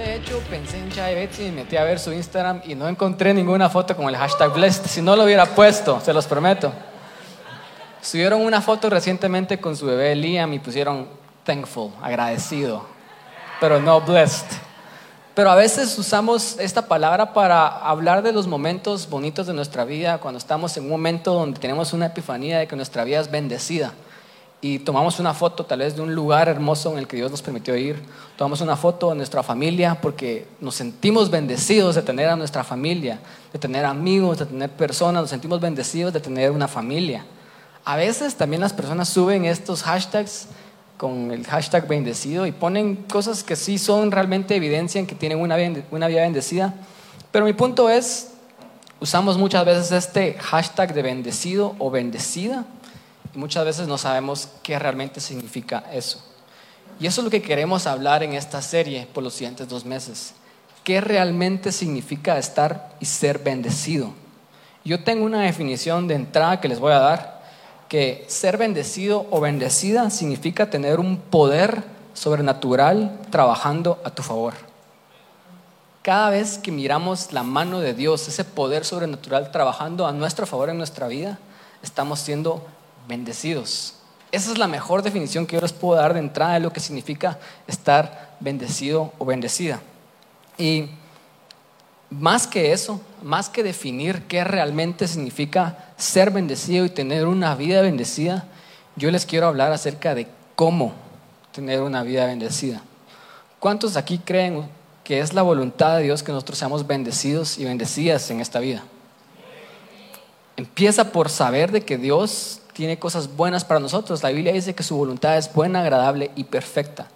de hecho pensé en Chai Betsy y me metí a ver su Instagram y no encontré ninguna foto con el hashtag blessed. Si no lo hubiera puesto, se los prometo. Subieron una foto recientemente con su bebé Liam y pusieron thankful, agradecido, pero no blessed. Pero a veces usamos esta palabra para hablar de los momentos bonitos de nuestra vida, cuando estamos en un momento donde tenemos una epifanía de que nuestra vida es bendecida. Y tomamos una foto tal vez de un lugar hermoso en el que Dios nos permitió ir. Tomamos una foto de nuestra familia porque nos sentimos bendecidos de tener a nuestra familia, de tener amigos, de tener personas. Nos sentimos bendecidos de tener una familia. A veces también las personas suben estos hashtags con el hashtag bendecido y ponen cosas que sí son realmente evidencian que tienen una, una vida bendecida. Pero mi punto es, usamos muchas veces este hashtag de bendecido o bendecida y muchas veces no sabemos qué realmente significa eso. Y eso es lo que queremos hablar en esta serie por los siguientes dos meses. ¿Qué realmente significa estar y ser bendecido? Yo tengo una definición de entrada que les voy a dar, que ser bendecido o bendecida significa tener un poder sobrenatural trabajando a tu favor. Cada vez que miramos la mano de Dios, ese poder sobrenatural trabajando a nuestro favor en nuestra vida, estamos siendo bendecidos. Esa es la mejor definición que yo les puedo dar de entrada de lo que significa estar bendecido o bendecida. Y más que eso, más que definir qué realmente significa ser bendecido y tener una vida bendecida, yo les quiero hablar acerca de cómo tener una vida bendecida. ¿Cuántos aquí creen que es la voluntad de Dios que nosotros seamos bendecidos y bendecidas en esta vida? Empieza por saber de que Dios tiene cosas buenas para nosotros. La Biblia dice que su voluntad es buena, agradable y perfecta.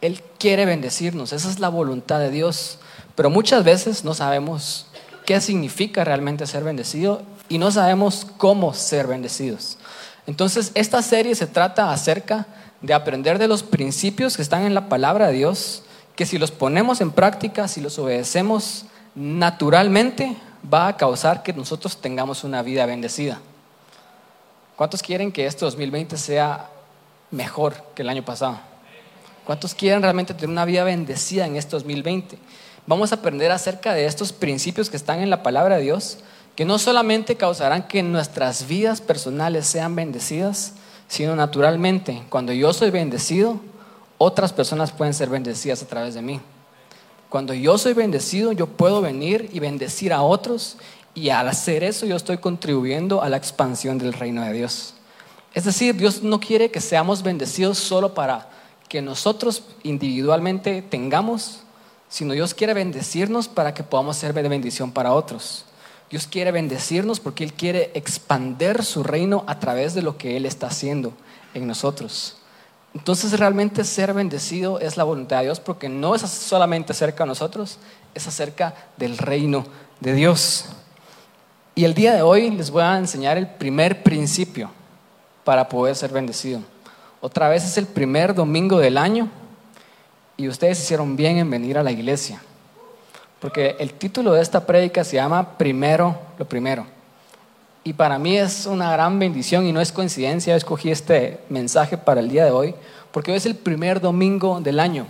Él quiere bendecirnos, esa es la voluntad de Dios. Pero muchas veces no sabemos qué significa realmente ser bendecido y no sabemos cómo ser bendecidos. Entonces, esta serie se trata acerca de aprender de los principios que están en la palabra de Dios, que si los ponemos en práctica, si los obedecemos naturalmente, va a causar que nosotros tengamos una vida bendecida. ¿Cuántos quieren que este 2020 sea mejor que el año pasado? ¿Cuántos quieren realmente tener una vida bendecida en este 2020? Vamos a aprender acerca de estos principios que están en la palabra de Dios, que no solamente causarán que nuestras vidas personales sean bendecidas, sino naturalmente, cuando yo soy bendecido, otras personas pueden ser bendecidas a través de mí. Cuando yo soy bendecido, yo puedo venir y bendecir a otros y al hacer eso yo estoy contribuyendo a la expansión del reino de Dios. Es decir, Dios no quiere que seamos bendecidos solo para que nosotros individualmente tengamos, sino Dios quiere bendecirnos para que podamos ser de bendición para otros. Dios quiere bendecirnos porque Él quiere expander su reino a través de lo que Él está haciendo en nosotros. Entonces realmente ser bendecido es la voluntad de Dios porque no es solamente acerca de nosotros, es acerca del reino de Dios. Y el día de hoy les voy a enseñar el primer principio para poder ser bendecido. Otra vez es el primer domingo del año y ustedes hicieron bien en venir a la iglesia. Porque el título de esta prédica se llama Primero lo primero. Y para mí es una gran bendición y no es coincidencia, escogí este mensaje para el día de hoy, porque hoy es el primer domingo del año.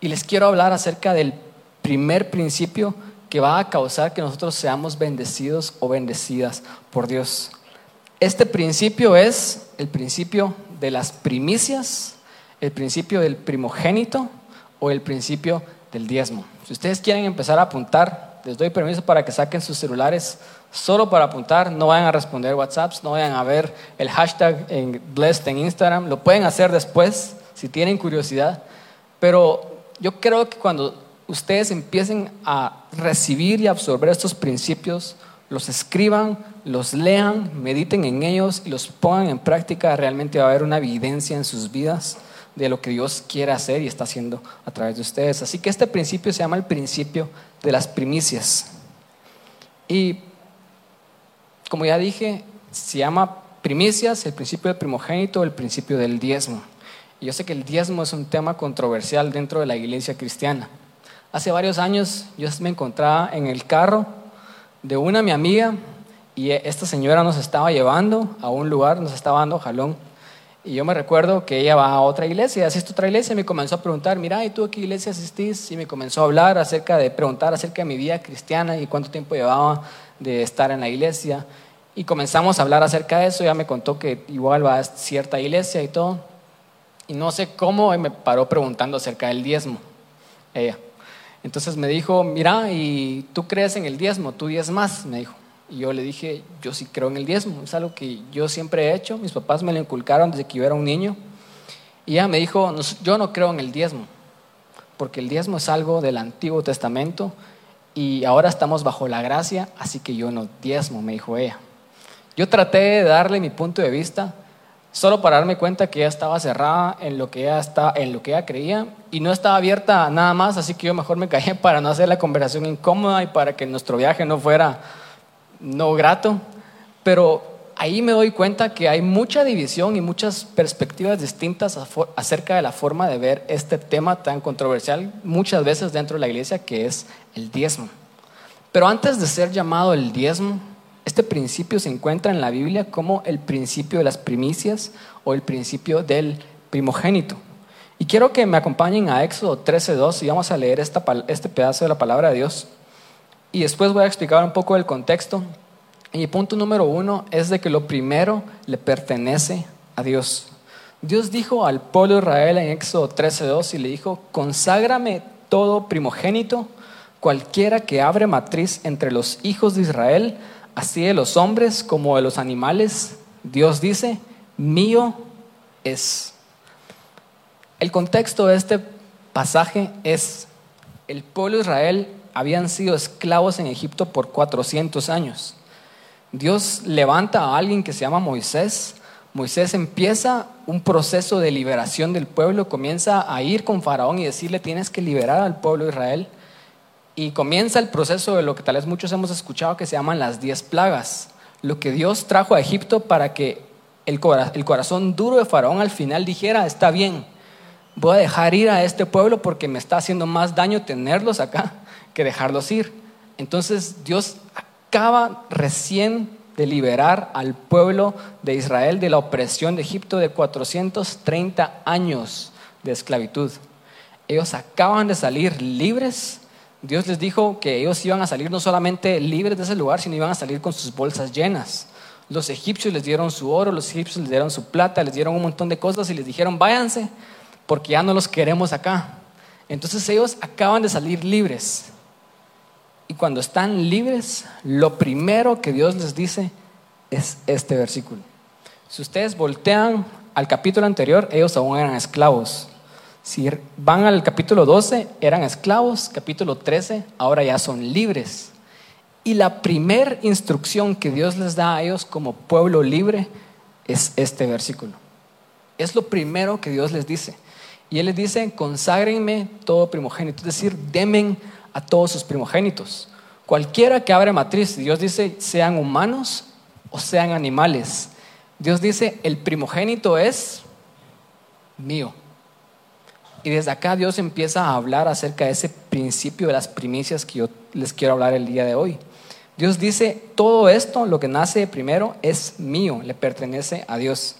Y les quiero hablar acerca del primer principio que va a causar que nosotros seamos bendecidos o bendecidas por Dios. Este principio es el principio de las primicias, el principio del primogénito o el principio del diezmo. Si ustedes quieren empezar a apuntar, les doy permiso para que saquen sus celulares solo para apuntar, no vayan a responder WhatsApps, no vayan a ver el hashtag en Blessed en Instagram, lo pueden hacer después si tienen curiosidad, pero yo creo que cuando ustedes empiecen a recibir y absorber estos principios, los escriban, los lean, mediten en ellos y los pongan en práctica, realmente va a haber una evidencia en sus vidas de lo que Dios quiere hacer y está haciendo a través de ustedes. Así que este principio se llama el principio de las primicias. Y como ya dije, se llama primicias, el principio del primogénito, el principio del diezmo. Y yo sé que el diezmo es un tema controversial dentro de la iglesia cristiana. Hace varios años yo me encontraba en el carro de una mi amiga y esta señora nos estaba llevando a un lugar, nos estaba dando jalón Y yo me recuerdo que ella va a otra iglesia, asiste a otra iglesia y me comenzó a preguntar, mira, ¿y tú a qué iglesia asistís? Y me comenzó a hablar acerca de, preguntar acerca de mi vida cristiana y cuánto tiempo llevaba de estar en la iglesia. Y comenzamos a hablar acerca de eso, ella me contó que igual va a cierta iglesia y todo. Y no sé cómo me paró preguntando acerca del diezmo, ella. Entonces me dijo, mira, ¿y tú crees en el diezmo? ¿Tú más Me dijo. Y yo le dije, yo sí creo en el diezmo, es algo que yo siempre he hecho, mis papás me lo inculcaron desde que yo era un niño. Y ella me dijo, yo no creo en el diezmo, porque el diezmo es algo del Antiguo Testamento y ahora estamos bajo la gracia, así que yo no diezmo, me dijo ella. Yo traté de darle mi punto de vista, solo para darme cuenta que ella estaba cerrada en lo que ella, está, en lo que ella creía y no estaba abierta a nada más, así que yo mejor me callé para no hacer la conversación incómoda y para que nuestro viaje no fuera no grato, pero ahí me doy cuenta que hay mucha división y muchas perspectivas distintas acerca de la forma de ver este tema tan controversial muchas veces dentro de la iglesia que es el diezmo. Pero antes de ser llamado el diezmo, este principio se encuentra en la Biblia como el principio de las primicias o el principio del primogénito. Y quiero que me acompañen a Éxodo 13.2 y vamos a leer este pedazo de la palabra de Dios. Y después voy a explicar un poco el contexto. Y punto número uno es de que lo primero le pertenece a Dios. Dios dijo al pueblo de Israel en Éxodo 13:2 y le dijo, conságrame todo primogénito, cualquiera que abre matriz entre los hijos de Israel, así de los hombres como de los animales. Dios dice, mío es. El contexto de este pasaje es, el pueblo de Israel habían sido esclavos en Egipto por 400 años. Dios levanta a alguien que se llama Moisés. Moisés empieza un proceso de liberación del pueblo, comienza a ir con Faraón y decirle tienes que liberar al pueblo de Israel. Y comienza el proceso de lo que tal vez muchos hemos escuchado que se llaman las diez plagas. Lo que Dios trajo a Egipto para que el corazón duro de Faraón al final dijera, está bien, voy a dejar ir a este pueblo porque me está haciendo más daño tenerlos acá que dejarlos ir. Entonces Dios acaba recién de liberar al pueblo de Israel de la opresión de Egipto de 430 años de esclavitud. Ellos acaban de salir libres. Dios les dijo que ellos iban a salir no solamente libres de ese lugar, sino iban a salir con sus bolsas llenas. Los egipcios les dieron su oro, los egipcios les dieron su plata, les dieron un montón de cosas y les dijeron, váyanse, porque ya no los queremos acá. Entonces ellos acaban de salir libres. Y cuando están libres, lo primero que Dios les dice es este versículo. Si ustedes voltean al capítulo anterior, ellos aún eran esclavos. Si van al capítulo 12, eran esclavos. Capítulo 13, ahora ya son libres. Y la primera instrucción que Dios les da a ellos como pueblo libre es este versículo. Es lo primero que Dios les dice. Y Él les dice, conságrenme todo primogénito, es decir, demen a todos sus primogénitos. Cualquiera que abre matriz, Dios dice, sean humanos o sean animales. Dios dice, el primogénito es mío. Y desde acá Dios empieza a hablar acerca de ese principio de las primicias que yo les quiero hablar el día de hoy. Dios dice, todo esto, lo que nace primero, es mío, le pertenece a Dios.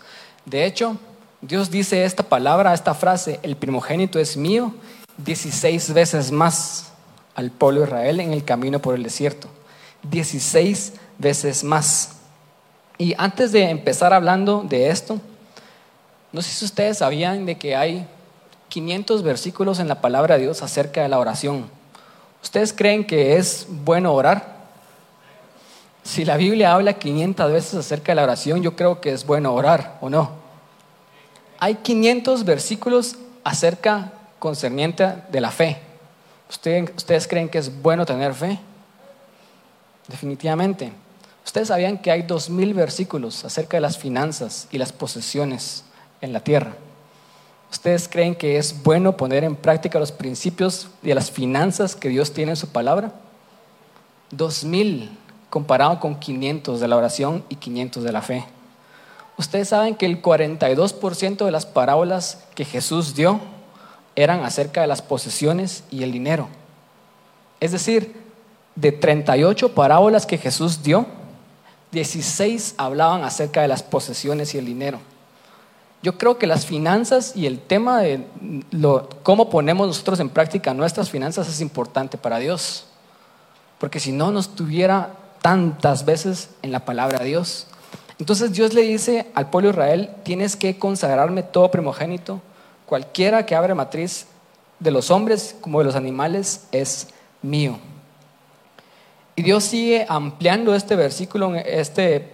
De hecho, Dios dice esta palabra, esta frase, el primogénito es mío, 16 veces más al pueblo de Israel en el camino por el desierto. 16 veces más. Y antes de empezar hablando de esto, no sé si ustedes sabían de que hay 500 versículos en la palabra de Dios acerca de la oración. ¿Ustedes creen que es bueno orar? Si la Biblia habla 500 veces acerca de la oración, yo creo que es bueno orar, ¿o no? Hay 500 versículos acerca concerniente de la fe. ¿Ustedes creen que es bueno tener fe? Definitivamente. Ustedes sabían que hay dos mil versículos acerca de las finanzas y las posesiones en la tierra. ¿Ustedes creen que es bueno poner en práctica los principios de las finanzas que Dios tiene en su palabra? Dos mil comparado con 500 de la oración y 500 de la fe. Ustedes saben que el 42% de las parábolas que Jesús dio eran acerca de las posesiones y el dinero. Es decir, de 38 parábolas que Jesús dio, 16 hablaban acerca de las posesiones y el dinero. Yo creo que las finanzas y el tema de cómo ponemos nosotros en práctica nuestras finanzas es importante para Dios. Porque si no, nos tuviera tantas veces en la palabra de Dios. Entonces Dios le dice al pueblo de Israel, tienes que consagrarme todo primogénito, cualquiera que abre matriz de los hombres como de los animales es mío. Y Dios sigue ampliando este versículo, este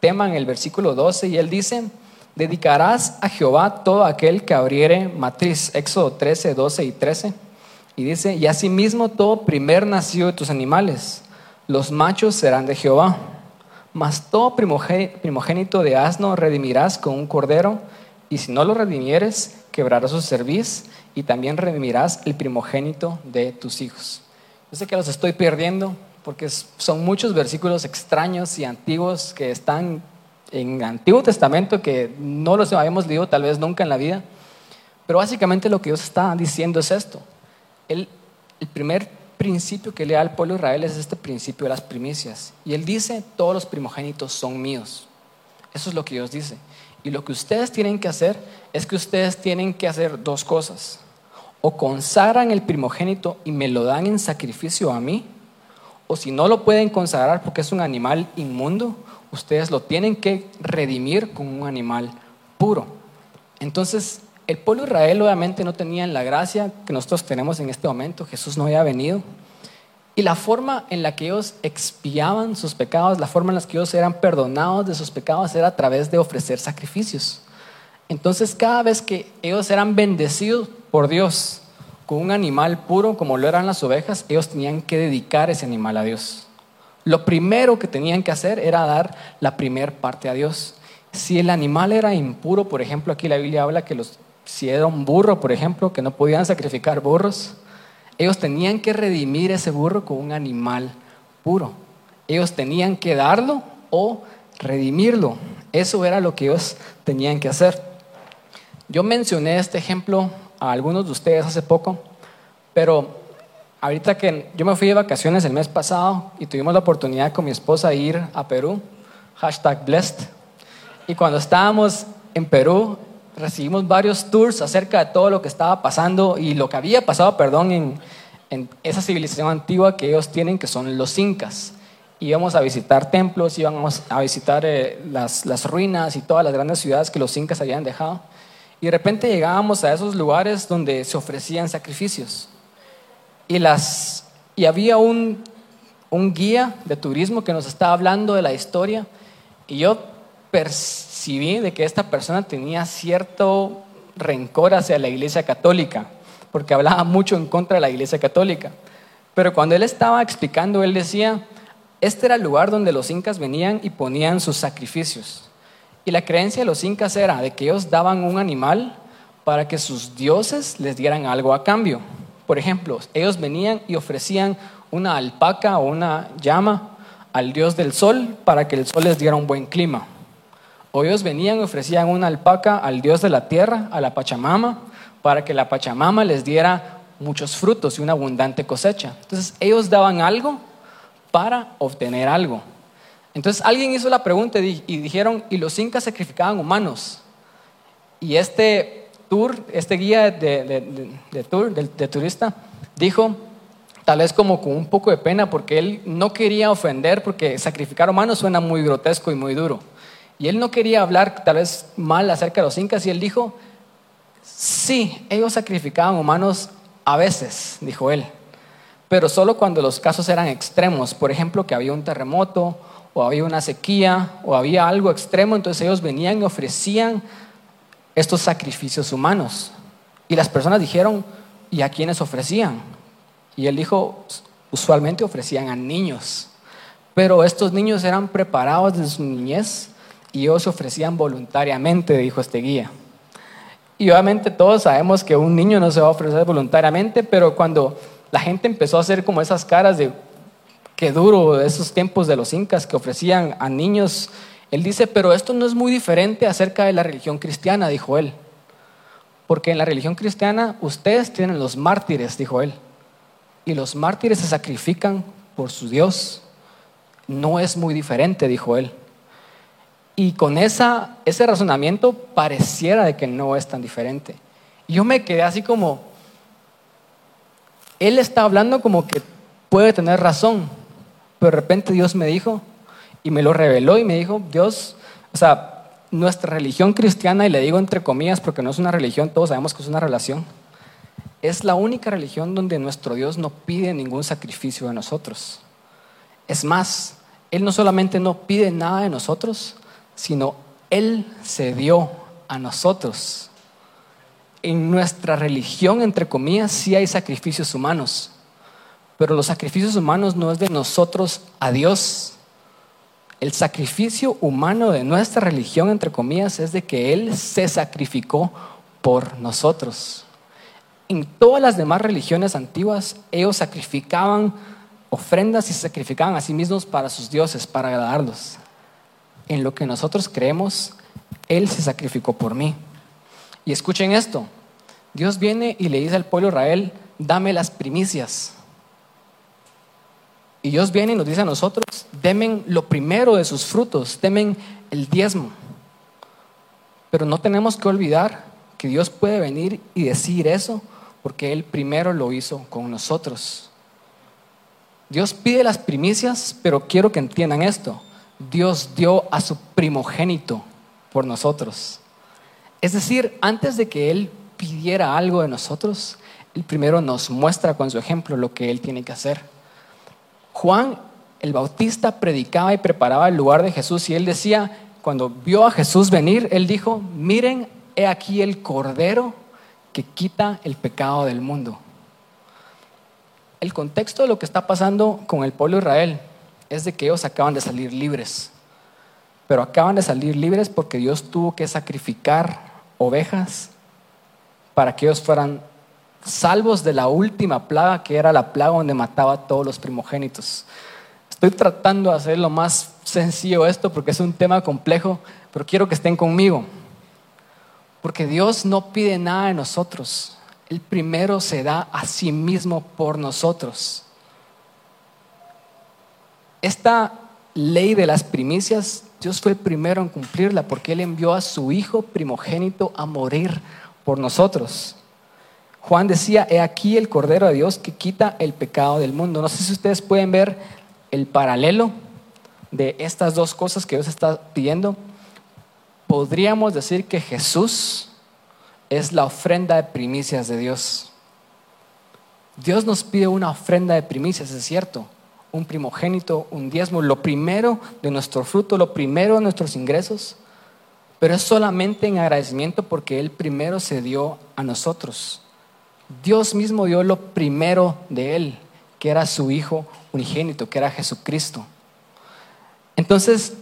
tema en el versículo 12 y él dice, dedicarás a Jehová todo aquel que abriere matriz, Éxodo 13, 12 y 13. Y dice, y asimismo todo primer nacido de tus animales, los machos serán de Jehová. Mas todo primogénito de asno redimirás con un cordero, y si no lo redimieres, quebrarás su cerviz, y también redimirás el primogénito de tus hijos. Yo sé que los estoy perdiendo, porque son muchos versículos extraños y antiguos que están en Antiguo Testamento que no los habíamos leído tal vez nunca en la vida. Pero básicamente lo que Dios está diciendo es esto. El, primer principio que le da al pueblo Israel es este principio de las primicias. Y él dice, todos los primogénitos son míos. Eso es lo que Dios dice. Y lo que ustedes tienen que hacer es que ustedes tienen que hacer dos cosas. O consagran el primogénito y me lo dan en sacrificio a mí, o si no lo pueden consagrar porque es un animal inmundo, ustedes lo tienen que redimir con un animal puro. Entonces, el pueblo de Israel obviamente no tenía la gracia que nosotros tenemos en este momento, Jesús no había venido. Y la forma en la que ellos expiaban sus pecados, la forma en la que ellos eran perdonados de sus pecados era a través de ofrecer sacrificios. Entonces cada vez que ellos eran bendecidos por Dios, con un animal puro como lo eran las ovejas, ellos tenían que dedicar ese animal a Dios. Lo primero que tenían que hacer era dar la primer parte a Dios. Si el animal era impuro, por ejemplo, aquí la Biblia habla que si era un burro, por ejemplo, que no podían sacrificar burros, ellos tenían que redimir ese burro con un animal puro. Ellos tenían que darlo o redimirlo. Eso era lo que ellos tenían que hacer. Yo mencioné este ejemplo a algunos de ustedes hace poco, pero ahorita que yo me fui de vacaciones el mes pasado y tuvimos la oportunidad con mi esposa de ir a Perú, hashtag blessed, y cuando estábamos en Perú recibimos varios tours acerca de todo lo que estaba pasando y lo que había pasado, perdón, en, esa civilización antigua que ellos tienen, que son los incas. Íbamos a visitar templos, íbamos a visitar eh, las, las ruinas y todas las grandes ciudades que los incas habían dejado. Y de repente llegábamos a esos lugares donde se ofrecían sacrificios. Y, las, y había un, un guía de turismo que nos estaba hablando de la historia. Y yo percibí de que esta persona tenía cierto rencor hacia la iglesia católica, porque hablaba mucho en contra de la iglesia católica. Pero cuando él estaba explicando, él decía, este era el lugar donde los incas venían y ponían sus sacrificios. Y la creencia de los incas era de que ellos daban un animal para que sus dioses les dieran algo a cambio. Por ejemplo, ellos venían y ofrecían una alpaca o una llama al dios del sol para que el sol les diera un buen clima. O ellos venían y ofrecían una alpaca al dios de la tierra, a la Pachamama, para que la Pachamama les diera muchos frutos y una abundante cosecha. Entonces ellos daban algo para obtener algo. Entonces alguien hizo la pregunta y dijeron, ¿y los incas sacrificaban humanos? Y este tour, este guía de, tour, de, turista, dijo, tal vez como con un poco de pena, porque él no quería ofender, porque sacrificar humanos suena muy grotesco y muy duro. Y él no quería hablar tal vez mal acerca de los incas, y él dijo, sí, ellos sacrificaban humanos a veces, dijo él, pero solo cuando los casos eran extremos, por ejemplo, que había un terremoto o había una sequía o había algo extremo, entonces ellos venían y ofrecían estos sacrificios humanos. Y las personas dijeron, ¿y a quiénes ofrecían? Y él dijo, usualmente ofrecían a niños, pero estos niños eran preparados desde su niñez y ellos se ofrecían voluntariamente, dijo este guía. Y obviamente todos sabemos que un niño no se va a ofrecer voluntariamente, pero cuando la gente empezó a hacer como esas caras de, Qué duro esos tiempos de los incas que ofrecían a niños. Él dice, pero esto no es muy diferente acerca de la religión cristiana, dijo él. Porque en la religión cristiana ustedes tienen los mártires, dijo él. Y los mártires se sacrifican por su Dios. No es muy diferente, dijo él. Y con esa, ese razonamiento pareciera de que no es tan diferente. Y yo me quedé así como, él está hablando como que puede tener razón, pero de repente Dios me dijo y me lo reveló y me dijo, Dios, o sea, nuestra religión cristiana, y le digo entre comillas porque no es una religión, todos sabemos que es una relación, es la única religión donde nuestro Dios no pide ningún sacrificio de nosotros. Es más, Él no solamente no pide nada de nosotros, sino Él se dio a nosotros. En nuestra religión, entre comillas, sí hay sacrificios humanos, pero los sacrificios humanos no es de nosotros a Dios. El sacrificio humano de nuestra religión, entre comillas, es de que Él se sacrificó por nosotros. En todas las demás religiones antiguas, ellos sacrificaban ofrendas y se sacrificaban a sí mismos para sus dioses, para agradarlos en lo que nosotros creemos, Él se sacrificó por mí. Y escuchen esto, Dios viene y le dice al pueblo Israel, dame las primicias. Y Dios viene y nos dice a nosotros, demen lo primero de sus frutos, demen el diezmo. Pero no tenemos que olvidar que Dios puede venir y decir eso porque Él primero lo hizo con nosotros. Dios pide las primicias, pero quiero que entiendan esto. Dios dio a su primogénito por nosotros. Es decir, antes de que Él pidiera algo de nosotros, Él primero nos muestra con su ejemplo lo que Él tiene que hacer. Juan el Bautista predicaba y preparaba el lugar de Jesús y él decía, cuando vio a Jesús venir, él dijo, miren, he aquí el Cordero que quita el pecado del mundo. El contexto de lo que está pasando con el pueblo de Israel es de que ellos acaban de salir libres. Pero acaban de salir libres porque Dios tuvo que sacrificar ovejas para que ellos fueran salvos de la última plaga, que era la plaga donde mataba a todos los primogénitos. Estoy tratando de hacer lo más sencillo esto porque es un tema complejo, pero quiero que estén conmigo. Porque Dios no pide nada de nosotros. Él primero se da a sí mismo por nosotros. Esta ley de las primicias, Dios fue el primero en cumplirla porque Él envió a su Hijo primogénito a morir por nosotros. Juan decía, he aquí el Cordero de Dios que quita el pecado del mundo. No sé si ustedes pueden ver el paralelo de estas dos cosas que Dios está pidiendo. Podríamos decir que Jesús es la ofrenda de primicias de Dios. Dios nos pide una ofrenda de primicias, es cierto, un primogénito, un diezmo, lo primero de nuestro fruto, lo primero de nuestros ingresos, pero es solamente en agradecimiento porque Él primero se dio a nosotros. Dios mismo dio lo primero de Él, que era su Hijo unigénito, que era Jesucristo. Entonces,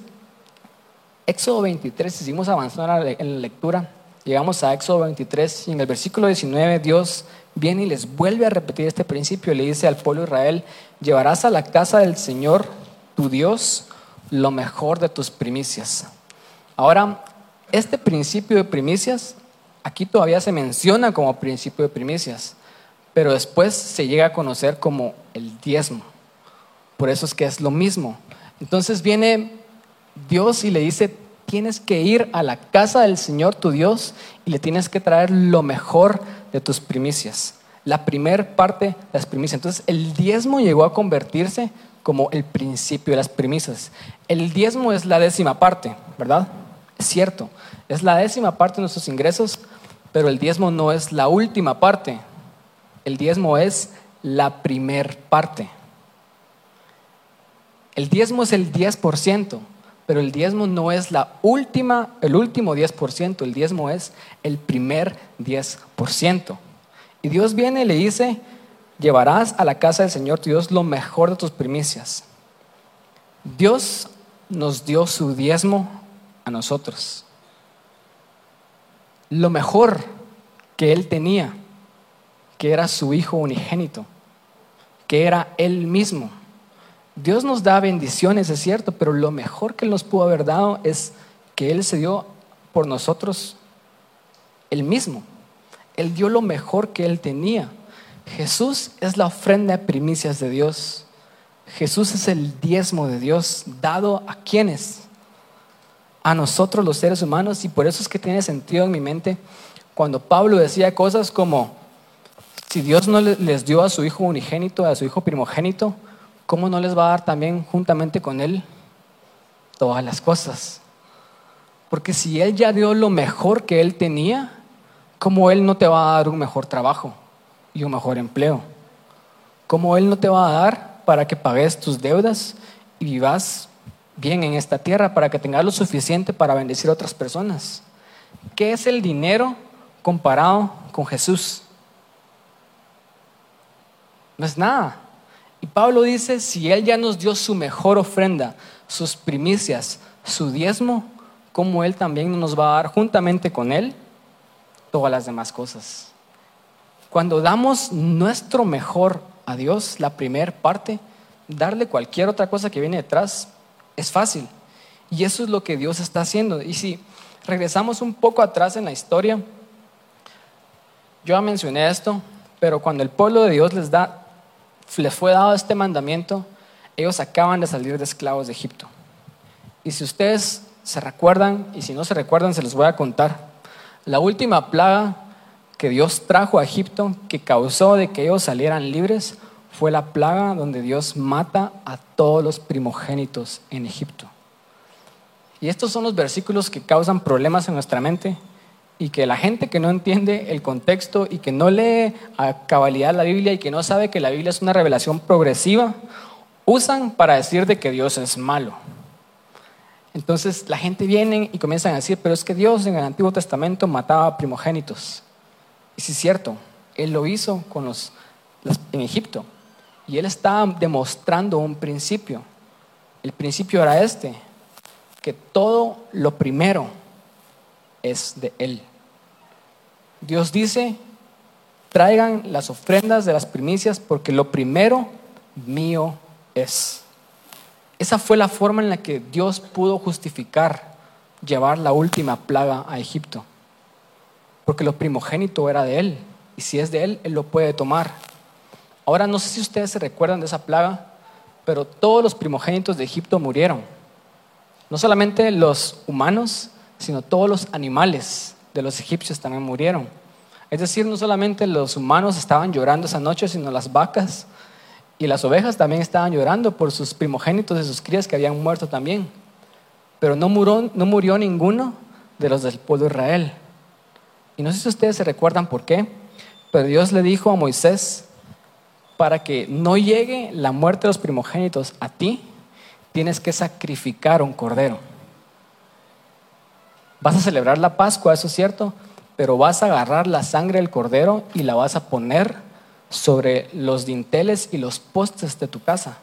Éxodo 23, si seguimos avanzando en la lectura, llegamos a Éxodo 23 y en el versículo 19 Dios viene y les vuelve a repetir este principio y le dice al pueblo de Israel, llevarás a la casa del Señor, tu Dios, lo mejor de tus primicias. Ahora, este principio de primicias, aquí todavía se menciona como principio de primicias, pero después se llega a conocer como el diezmo. Por eso es que es lo mismo. Entonces viene Dios y le dice, tienes que ir a la casa del Señor tu Dios y le tienes que traer lo mejor de tus primicias. La primer parte las primicias. Entonces el diezmo llegó a convertirse como el principio de las primicias. El diezmo es la décima parte, ¿verdad? Es cierto, es la décima parte de nuestros ingresos, pero el diezmo no es la última parte. El diezmo es la primer parte. El diezmo es el 10%. Pero el diezmo no es la última, el último 10%, el diezmo es el primer 10%. Y Dios viene y le dice, llevarás a la casa del Señor tu Dios lo mejor de tus primicias. Dios nos dio su diezmo a nosotros. Lo mejor que Él tenía, que era su Hijo unigénito, que era Él mismo Dios nos da bendiciones, es cierto, pero lo mejor que nos pudo haber dado es que Él se dio por nosotros Él mismo. Él dio lo mejor que Él tenía. Jesús es la ofrenda de primicias de Dios. Jesús es el diezmo de Dios dado a quienes? A nosotros los seres humanos y por eso es que tiene sentido en mi mente cuando Pablo decía cosas como, si Dios no les dio a su hijo unigénito, a su hijo primogénito, ¿cómo no les va a dar también juntamente con él todas las cosas? Porque si Él ya dio lo mejor que Él tenía, ¿cómo Él no te va a dar un mejor trabajo y un mejor empleo? ¿Cómo Él no te va a dar para que pagues tus deudas y vivas bien en esta tierra, para que tengas lo suficiente para bendecir a otras personas? ¿Qué es el dinero comparado con Jesús? No es nada. Y Pablo dice, si Él ya nos dio su mejor ofrenda, sus primicias, su diezmo, ¿cómo Él también nos va a dar juntamente con Él todas las demás cosas? Cuando damos nuestro mejor a Dios, la primera parte, darle cualquier otra cosa que viene detrás es fácil. Y eso es lo que Dios está haciendo. Y si regresamos un poco atrás en la historia, yo ya mencioné esto, pero cuando el pueblo de Dios les da les fue dado este mandamiento, ellos acaban de salir de esclavos de Egipto. Y si ustedes se recuerdan, y si no se recuerdan, se los voy a contar. La última plaga que Dios trajo a Egipto, que causó de que ellos salieran libres, fue la plaga donde Dios mata a todos los primogénitos en Egipto. Y estos son los versículos que causan problemas en nuestra mente y que la gente que no entiende el contexto y que no lee a cabalidad la Biblia y que no sabe que la Biblia es una revelación progresiva, usan para decir de que Dios es malo. Entonces la gente viene y comienzan a decir, pero es que Dios en el Antiguo Testamento mataba primogénitos. Y sí es cierto, Él lo hizo con los, en Egipto. Y Él estaba demostrando un principio. El principio era este, que todo lo primero es de Él. Dios dice, traigan las ofrendas de las primicias porque lo primero mío es. Esa fue la forma en la que Dios pudo justificar llevar la última plaga a Egipto. Porque lo primogénito era de Él. Y si es de Él, Él lo puede tomar. Ahora no sé si ustedes se recuerdan de esa plaga, pero todos los primogénitos de Egipto murieron. No solamente los humanos, sino todos los animales de los egipcios también murieron. Es decir, no solamente los humanos estaban llorando esa noche, sino las vacas y las ovejas también estaban llorando por sus primogénitos y sus crías que habían muerto también. Pero no murió, no murió ninguno de los del pueblo de Israel. Y no sé si ustedes se recuerdan por qué, pero Dios le dijo a Moisés, para que no llegue la muerte de los primogénitos a ti, tienes que sacrificar un cordero. Vas a celebrar la Pascua, eso es cierto, pero vas a agarrar la sangre del cordero y la vas a poner sobre los dinteles y los postes de tu casa.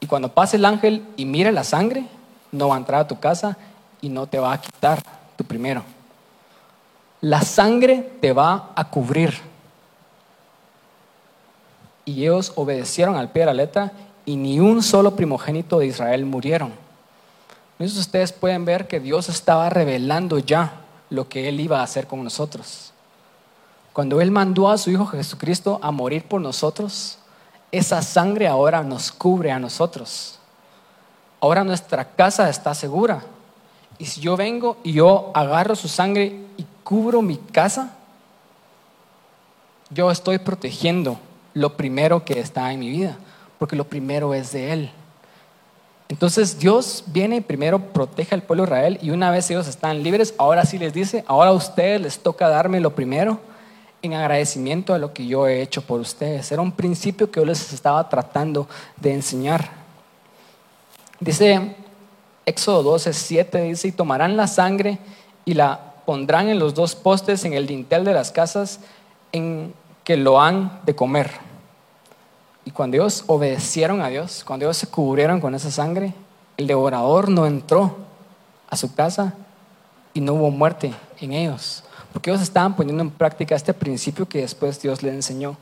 Y cuando pase el ángel y mire la sangre, no va a entrar a tu casa y no te va a quitar tu primero. La sangre te va a cubrir. Y ellos obedecieron al pie de la letra y ni un solo primogénito de Israel murieron. Entonces ustedes pueden ver que Dios estaba revelando ya lo que Él iba a hacer con nosotros. Cuando Él mandó a su Hijo Jesucristo a morir por nosotros, esa sangre ahora nos cubre a nosotros. Ahora nuestra casa está segura. Y si yo vengo y yo agarro su sangre y cubro mi casa, yo estoy protegiendo lo primero que está en mi vida, porque lo primero es de Él. Entonces Dios viene y primero protege al pueblo de Israel y una vez ellos están libres, ahora sí les dice, ahora a ustedes les toca darme lo primero en agradecimiento a lo que yo he hecho por ustedes. Era un principio que yo les estaba tratando de enseñar. Dice Éxodo 12, 7, dice, y tomarán la sangre y la pondrán en los dos postes en el dintel de las casas en que lo han de comer. Y cuando ellos obedecieron a Dios, cuando ellos se cubrieron con esa sangre, el devorador no entró a su casa y no hubo muerte en ellos. Porque ellos estaban poniendo en práctica este principio que después Dios les enseñó.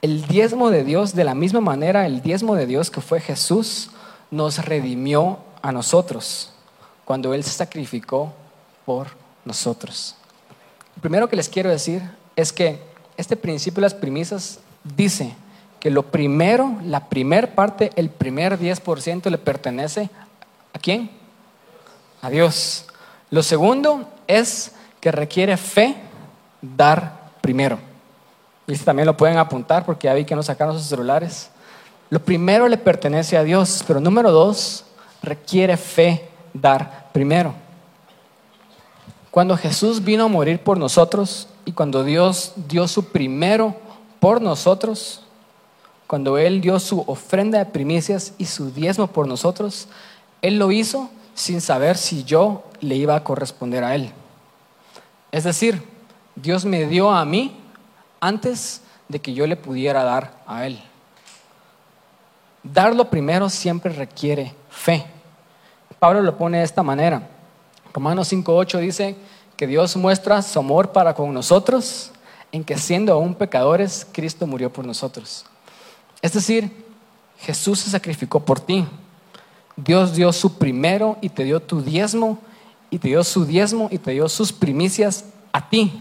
El diezmo de Dios, de la misma manera, el diezmo de Dios que fue Jesús, nos redimió a nosotros cuando Él se sacrificó por nosotros. Lo primero que les quiero decir es que este principio de las premisas dice que lo primero, la primer parte, el primer 10% le pertenece a quién? a Dios. Lo segundo es que requiere fe dar primero. Y también lo pueden apuntar porque ya vi que no sacaron sus celulares. Lo primero le pertenece a Dios, pero número dos, requiere fe dar primero. Cuando Jesús vino a morir por nosotros y cuando Dios dio su primero por nosotros, cuando Él dio su ofrenda de primicias y su diezmo por nosotros, Él lo hizo sin saber si yo le iba a corresponder a Él. Es decir, Dios me dio a mí antes de que yo le pudiera dar a Él. Darlo primero siempre requiere fe. Pablo lo pone de esta manera. Romanos 5.8 dice que Dios muestra su amor para con nosotros en que siendo aún pecadores, Cristo murió por nosotros. Es decir, Jesús se sacrificó por ti. Dios dio su primero y te dio tu diezmo, y te dio su diezmo y te dio sus primicias a ti,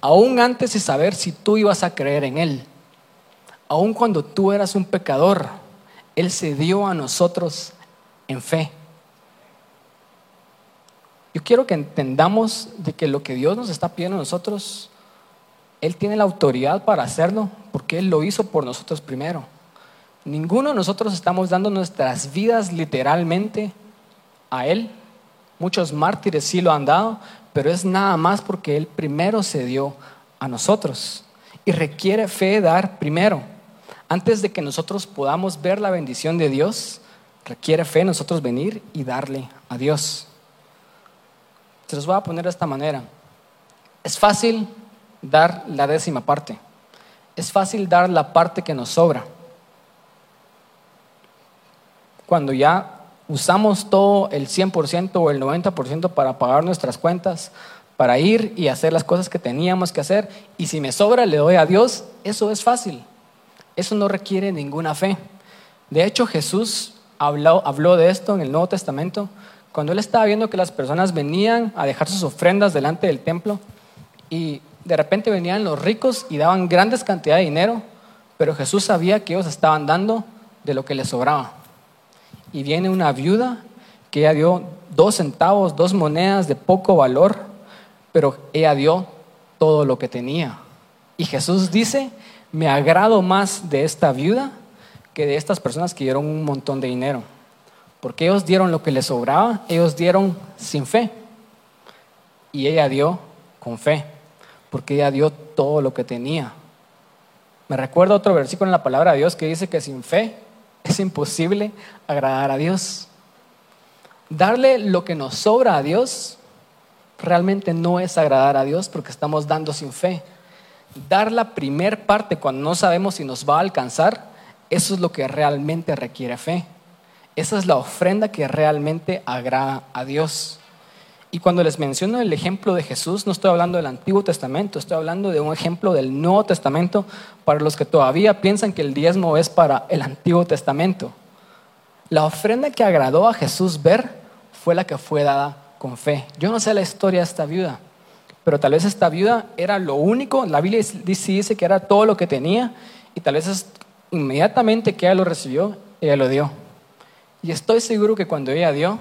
aún antes de saber si tú ibas a creer en Él. Aún cuando tú eras un pecador, Él se dio a nosotros en fe. Yo quiero que entendamos de que lo que Dios nos está pidiendo a nosotros, Él tiene la autoridad para hacerlo porque Él lo hizo por nosotros primero. Ninguno de nosotros estamos dando nuestras vidas literalmente a Él. Muchos mártires sí lo han dado, pero es nada más porque Él primero se dio a nosotros. Y requiere fe dar primero. Antes de que nosotros podamos ver la bendición de Dios, requiere fe nosotros venir y darle a Dios. Se los voy a poner de esta manera. Es fácil dar la décima parte. Es fácil dar la parte que nos sobra. Cuando ya usamos todo el 100% o el 90% para pagar nuestras cuentas, para ir y hacer las cosas que teníamos que hacer, y si me sobra le doy a Dios, eso es fácil. Eso no requiere ninguna fe. De hecho, Jesús habló, habló de esto en el Nuevo Testamento cuando él estaba viendo que las personas venían a dejar sus ofrendas delante del templo y de repente venían los ricos y daban grandes cantidades de dinero, pero Jesús sabía que ellos estaban dando de lo que les sobraba. Y viene una viuda que ella dio dos centavos, dos monedas de poco valor, pero ella dio todo lo que tenía. Y Jesús dice, me agrado más de esta viuda que de estas personas que dieron un montón de dinero. Porque ellos dieron lo que les sobraba, ellos dieron sin fe. Y ella dio con fe, porque ella dio todo lo que tenía. Me recuerda otro versículo en la palabra de Dios que dice que sin fe es imposible agradar a Dios. Darle lo que nos sobra a Dios realmente no es agradar a Dios porque estamos dando sin fe. Dar la primer parte cuando no sabemos si nos va a alcanzar, eso es lo que realmente requiere fe. Esa es la ofrenda que realmente agrada a Dios. Y cuando les menciono el ejemplo de Jesús, no estoy hablando del Antiguo Testamento, estoy hablando de un ejemplo del Nuevo Testamento para los que todavía piensan que el diezmo es para el Antiguo Testamento. La ofrenda que agradó a Jesús ver fue la que fue dada con fe. Yo no sé la historia de esta viuda, pero tal vez esta viuda era lo único, la Biblia dice que era todo lo que tenía y tal vez inmediatamente que ella lo recibió, ella lo dio. Y estoy seguro que cuando ella dio,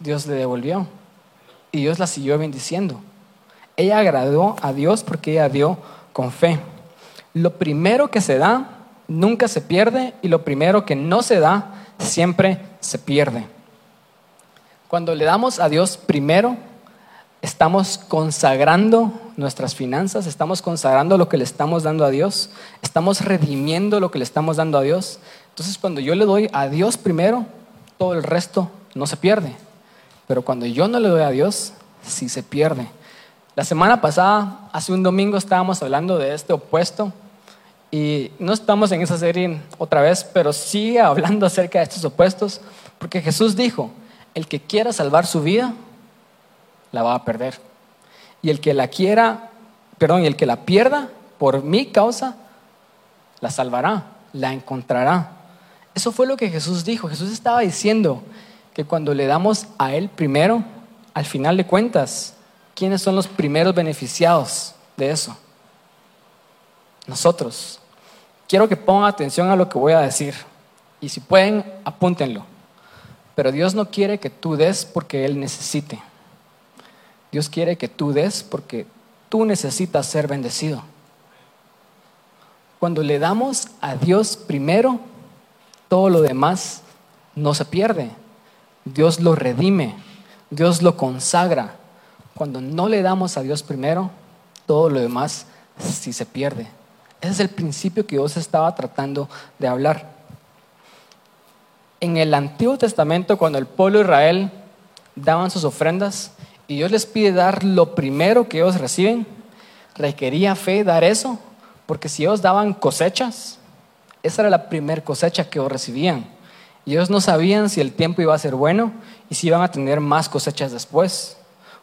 Dios le devolvió. Y Dios la siguió bendiciendo. Ella agradó a Dios porque ella dio con fe. Lo primero que se da nunca se pierde y lo primero que no se da siempre se pierde. Cuando le damos a Dios primero, estamos consagrando nuestras finanzas, estamos consagrando lo que le estamos dando a Dios, estamos redimiendo lo que le estamos dando a Dios, entonces cuando yo le doy a Dios primero, todo el resto no se pierde. Pero cuando yo no le doy a Dios, sí se pierde. La semana pasada, hace un domingo, estábamos hablando de este opuesto y no estamos en esa serie otra vez, pero sigue hablando acerca de estos opuestos, porque Jesús dijo, el que quiera salvar su vida, la va a perder. Y el que la quiera, perdón, y el que la pierda por mi causa, la salvará, la encontrará. Eso fue lo que Jesús dijo. Jesús estaba diciendo que cuando le damos a Él primero, al final de cuentas, ¿quiénes son los primeros beneficiados de eso? Nosotros. Quiero que pongan atención a lo que voy a decir. Y si pueden, apúntenlo. Pero Dios no quiere que tú des porque Él necesite. Dios quiere que tú des porque tú necesitas ser bendecido. Cuando le damos a Dios primero, todo lo demás no se pierde. Dios lo redime, Dios lo consagra. Cuando no le damos a Dios primero, todo lo demás sí se pierde. Ese es el principio que Dios estaba tratando de hablar. En el Antiguo Testamento, cuando el pueblo de Israel daban sus ofrendas y Dios les pide dar lo primero que ellos reciben, requería fe dar eso, porque si ellos daban cosechas, esa era la primera cosecha que recibían. Y ellos no sabían si el tiempo iba a ser bueno y si iban a tener más cosechas después.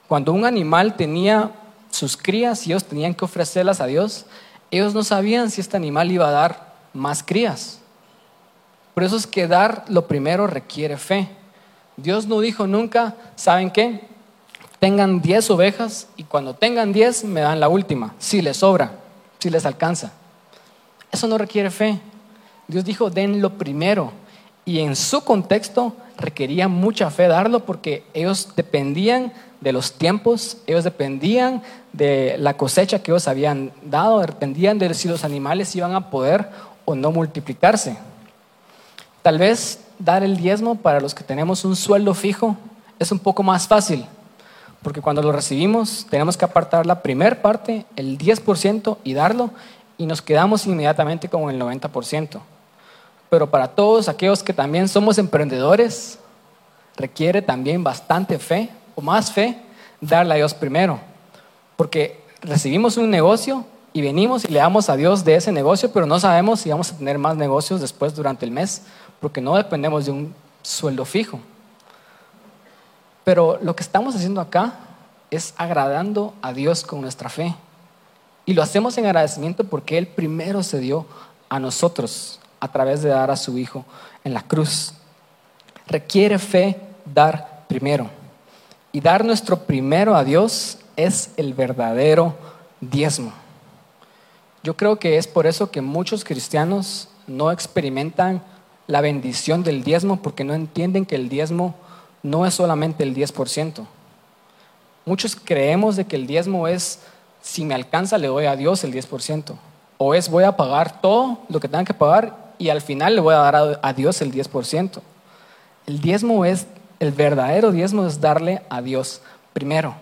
Cuando un animal tenía sus crías y ellos tenían que ofrecerlas a Dios, ellos no sabían si este animal iba a dar más crías. Por eso es que dar lo primero requiere fe. Dios no dijo nunca, ¿saben qué? Tengan 10 ovejas y cuando tengan 10 me dan la última, si les sobra, si les alcanza. Eso no requiere fe. Dios dijo, den lo primero. Y en su contexto requería mucha fe darlo porque ellos dependían de los tiempos, ellos dependían de la cosecha que ellos habían dado, dependían de si los animales iban a poder o no multiplicarse. Tal vez dar el diezmo para los que tenemos un sueldo fijo es un poco más fácil, porque cuando lo recibimos tenemos que apartar la primer parte, el 10%, y darlo, y nos quedamos inmediatamente con el 90%. Pero para todos aquellos que también somos emprendedores, requiere también bastante fe, o más fe, darle a Dios primero. Porque recibimos un negocio y venimos y le damos a Dios de ese negocio, pero no sabemos si vamos a tener más negocios después durante el mes, porque no dependemos de un sueldo fijo. Pero lo que estamos haciendo acá es agradando a Dios con nuestra fe. Y lo hacemos en agradecimiento porque Él primero se dio a nosotros a través de dar a su Hijo en la cruz. Requiere fe dar primero. Y dar nuestro primero a Dios es el verdadero diezmo. Yo creo que es por eso que muchos cristianos no experimentan la bendición del diezmo porque no entienden que el diezmo no es solamente el 10%. Muchos creemos de que el diezmo es, si me alcanza le doy a Dios el 10%. O es voy a pagar todo lo que tenga que pagar y al final le voy a dar a Dios el 10%. El diezmo es, el verdadero diezmo es darle a Dios primero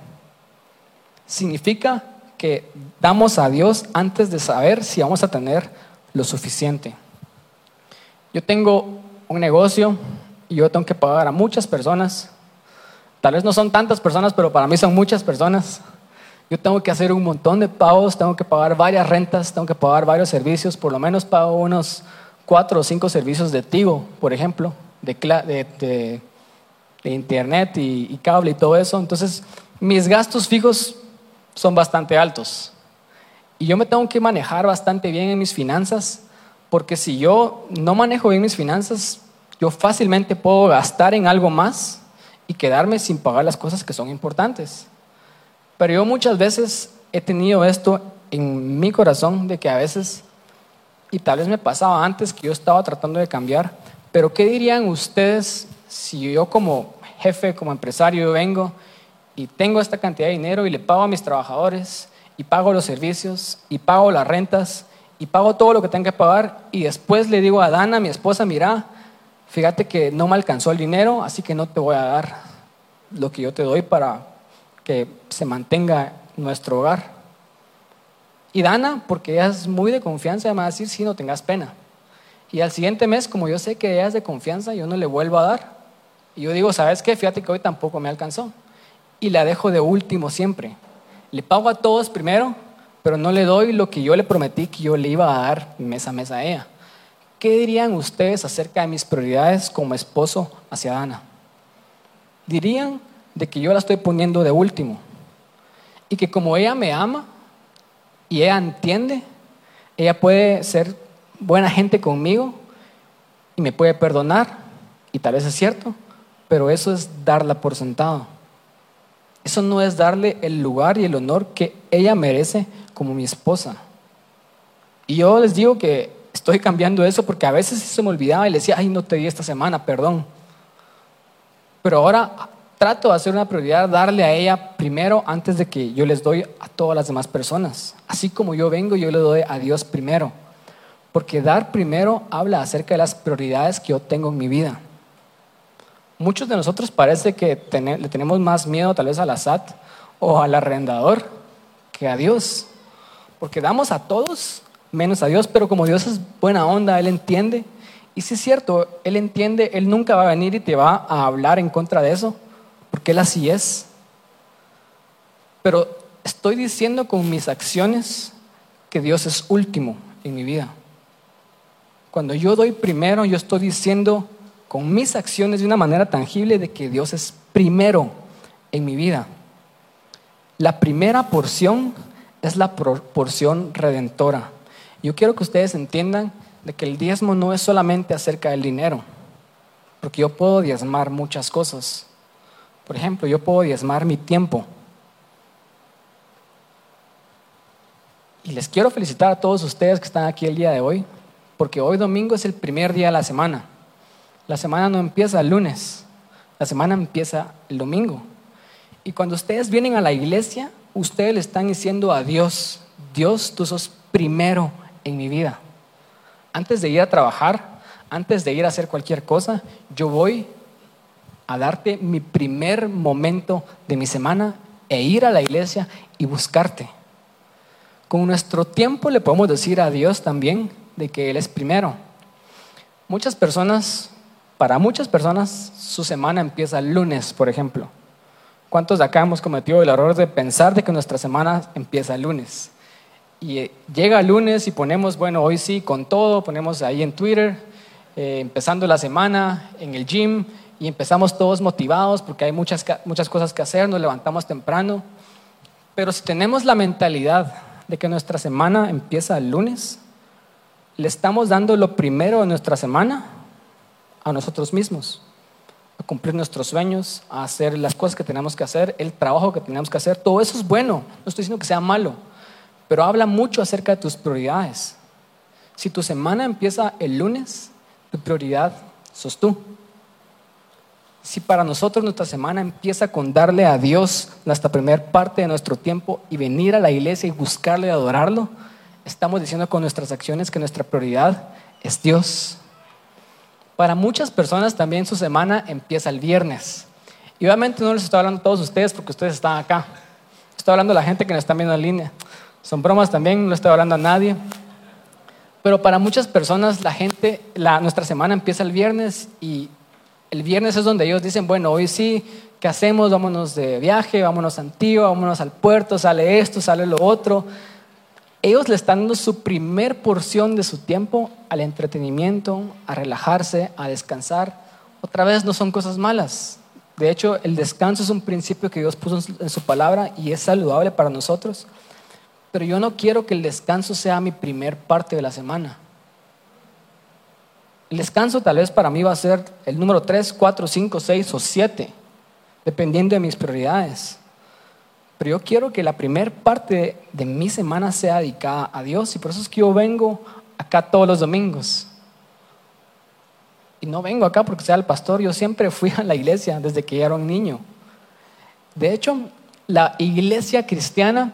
significa que damos a Dios antes de saber si vamos a tener lo suficiente. Yo tengo un negocio y yo tengo que pagar a muchas personas. Tal vez no son tantas personas, pero para mí son muchas personas. Yo tengo que hacer un montón de pagos, tengo que pagar varias rentas, tengo que pagar varios servicios, por lo menos pago unos cuatro o cinco servicios de Tigo, por ejemplo, de, internet y, cable y todo eso. Entonces, mis gastos fijos son bastante altos. Y yo me tengo que manejar bastante bien en mis finanzas, porque si yo no manejo bien mis finanzas, yo fácilmente puedo gastar en algo más y quedarme sin pagar las cosas que son importantes. Pero yo muchas veces he tenido esto en mi corazón de que a veces, y tal vez me pasaba antes que yo estaba tratando de cambiar, pero ¿qué dirían ustedes si yo como jefe, como empresario vengo y tengo esta cantidad de dinero y le pago a mis trabajadores y pago los servicios y pago las rentas y pago todo lo que tengo que pagar y después le digo a Dana, mi esposa, mira, fíjate que no me alcanzó el dinero, así que no te voy a dar lo que yo te doy para que se mantenga nuestro hogar. Y Dana, porque ella es muy de confianza, me va a decir, sí, no tengas pena. Y al siguiente mes, como yo sé que ella es de confianza, yo no le vuelvo a dar. Y yo digo, ¿sabes qué? Fíjate que hoy tampoco me alcanzó y la dejo de último siempre. Le pago a todos primero, pero no le doy lo que yo le prometí que yo le iba a dar mes a mes a ella. ¿Qué dirían ustedes acerca de mis prioridades como esposo hacia Dana? Dirían de que yo la estoy poniendo de último y que como ella me ama y ella entiende, ella puede ser buena gente conmigo y me puede perdonar, y tal vez es cierto, pero eso es darla por sentado. Eso no es darle el lugar y el honor que ella merece como mi esposa. Y yo les digo que estoy cambiando eso porque a veces se me olvidaba y le decía, ay, no te di esta semana, perdón. Pero ahora trato de hacer una prioridad, darle a ella primero antes de que yo les doy a todas las demás personas. Así como yo vengo, yo le doy a Dios primero. Porque dar primero habla acerca de las prioridades que yo tengo en mi vida. Muchos de nosotros parece que le tenemos más miedo tal vez a la SAT o al arrendador que a Dios. Porque damos a todos menos a Dios, pero como Dios es buena onda, Él entiende. Y si es cierto, Él entiende, Él nunca va a venir y te va a hablar en contra de eso porque Él así es. Pero estoy diciendo con mis acciones que Dios es último en mi vida. Cuando yo doy primero, yo estoy diciendo con mis acciones de una manera tangible de que Dios es primero en mi vida. La primera porción es la porción redentora. Yo quiero que ustedes entiendan de que el diezmo no es solamente acerca del dinero, porque yo puedo diezmar muchas cosas. Por ejemplo, yo puedo diezmar mi tiempo. Y les quiero felicitar a todos ustedes que están aquí el día de hoy, porque hoy domingo es el primer día de la semana. La semana no empieza el lunes, la semana empieza el domingo. Y cuando ustedes vienen a la iglesia, ustedes le están diciendo a Dios, Dios, tú sos primero en mi vida. Antes de ir a trabajar, antes de ir a hacer cualquier cosa, yo voy a darte mi primer momento de mi semana e ir a la iglesia y buscarte. Con nuestro tiempo le podemos decir a Dios también de que Él es primero. Muchas personas, para muchas personas, su semana empieza el lunes, por ejemplo. ¿Cuántos de acá hemos cometido el error de pensar de que nuestra semana empieza el lunes? Y eh, llega el lunes y ponemos, bueno, hoy sí, con todo, ponemos ahí en Twitter, eh, empezando la semana, en el gym, y empezamos todos motivados porque hay muchas, muchas cosas que hacer, nos levantamos temprano. Pero si tenemos la mentalidad de que nuestra semana empieza el lunes, le estamos dando lo primero de nuestra semana a nosotros mismos, a cumplir nuestros sueños, a hacer las cosas que tenemos que hacer, el trabajo que tenemos que hacer. Todo eso es bueno, no estoy diciendo que sea malo, pero habla mucho acerca de tus prioridades. Si tu semana empieza el lunes, tu prioridad sos tú. Si para nosotros nuestra semana empieza con darle a Dios nuestra primera parte de nuestro tiempo y venir a la iglesia y buscarle y adorarlo, estamos diciendo con nuestras acciones que nuestra prioridad es Dios. Para muchas personas también su semana empieza el viernes. Y obviamente no les estoy hablando a todos ustedes porque ustedes están acá. Estoy hablando a la gente que nos está viendo en línea. Son bromas también, no estoy hablando a nadie. Pero para muchas personas la gente, nuestra semana empieza el viernes y el viernes es donde ellos dicen, bueno, hoy sí, ¿qué hacemos? Vámonos de viaje, vámonos a Antigua, vámonos al puerto, sale esto, sale lo otro. Ellos le están dando su primer porción de su tiempo al entretenimiento, a relajarse, a descansar. Otra vez no son cosas malas. De hecho, el descanso es un principio que Dios puso en su palabra y es saludable para nosotros. Pero yo no quiero que el descanso sea mi primer parte de la semana. El descanso tal vez para mí va a ser el número 3, 4, 5, 6 o 7, dependiendo de mis prioridades. Pero yo quiero que la primera parte de mi semana sea dedicada a Dios y por eso es que yo vengo acá todos los domingos. Y no vengo acá porque sea el pastor, yo siempre fui a la iglesia desde que era un niño. De hecho, la iglesia cristiana,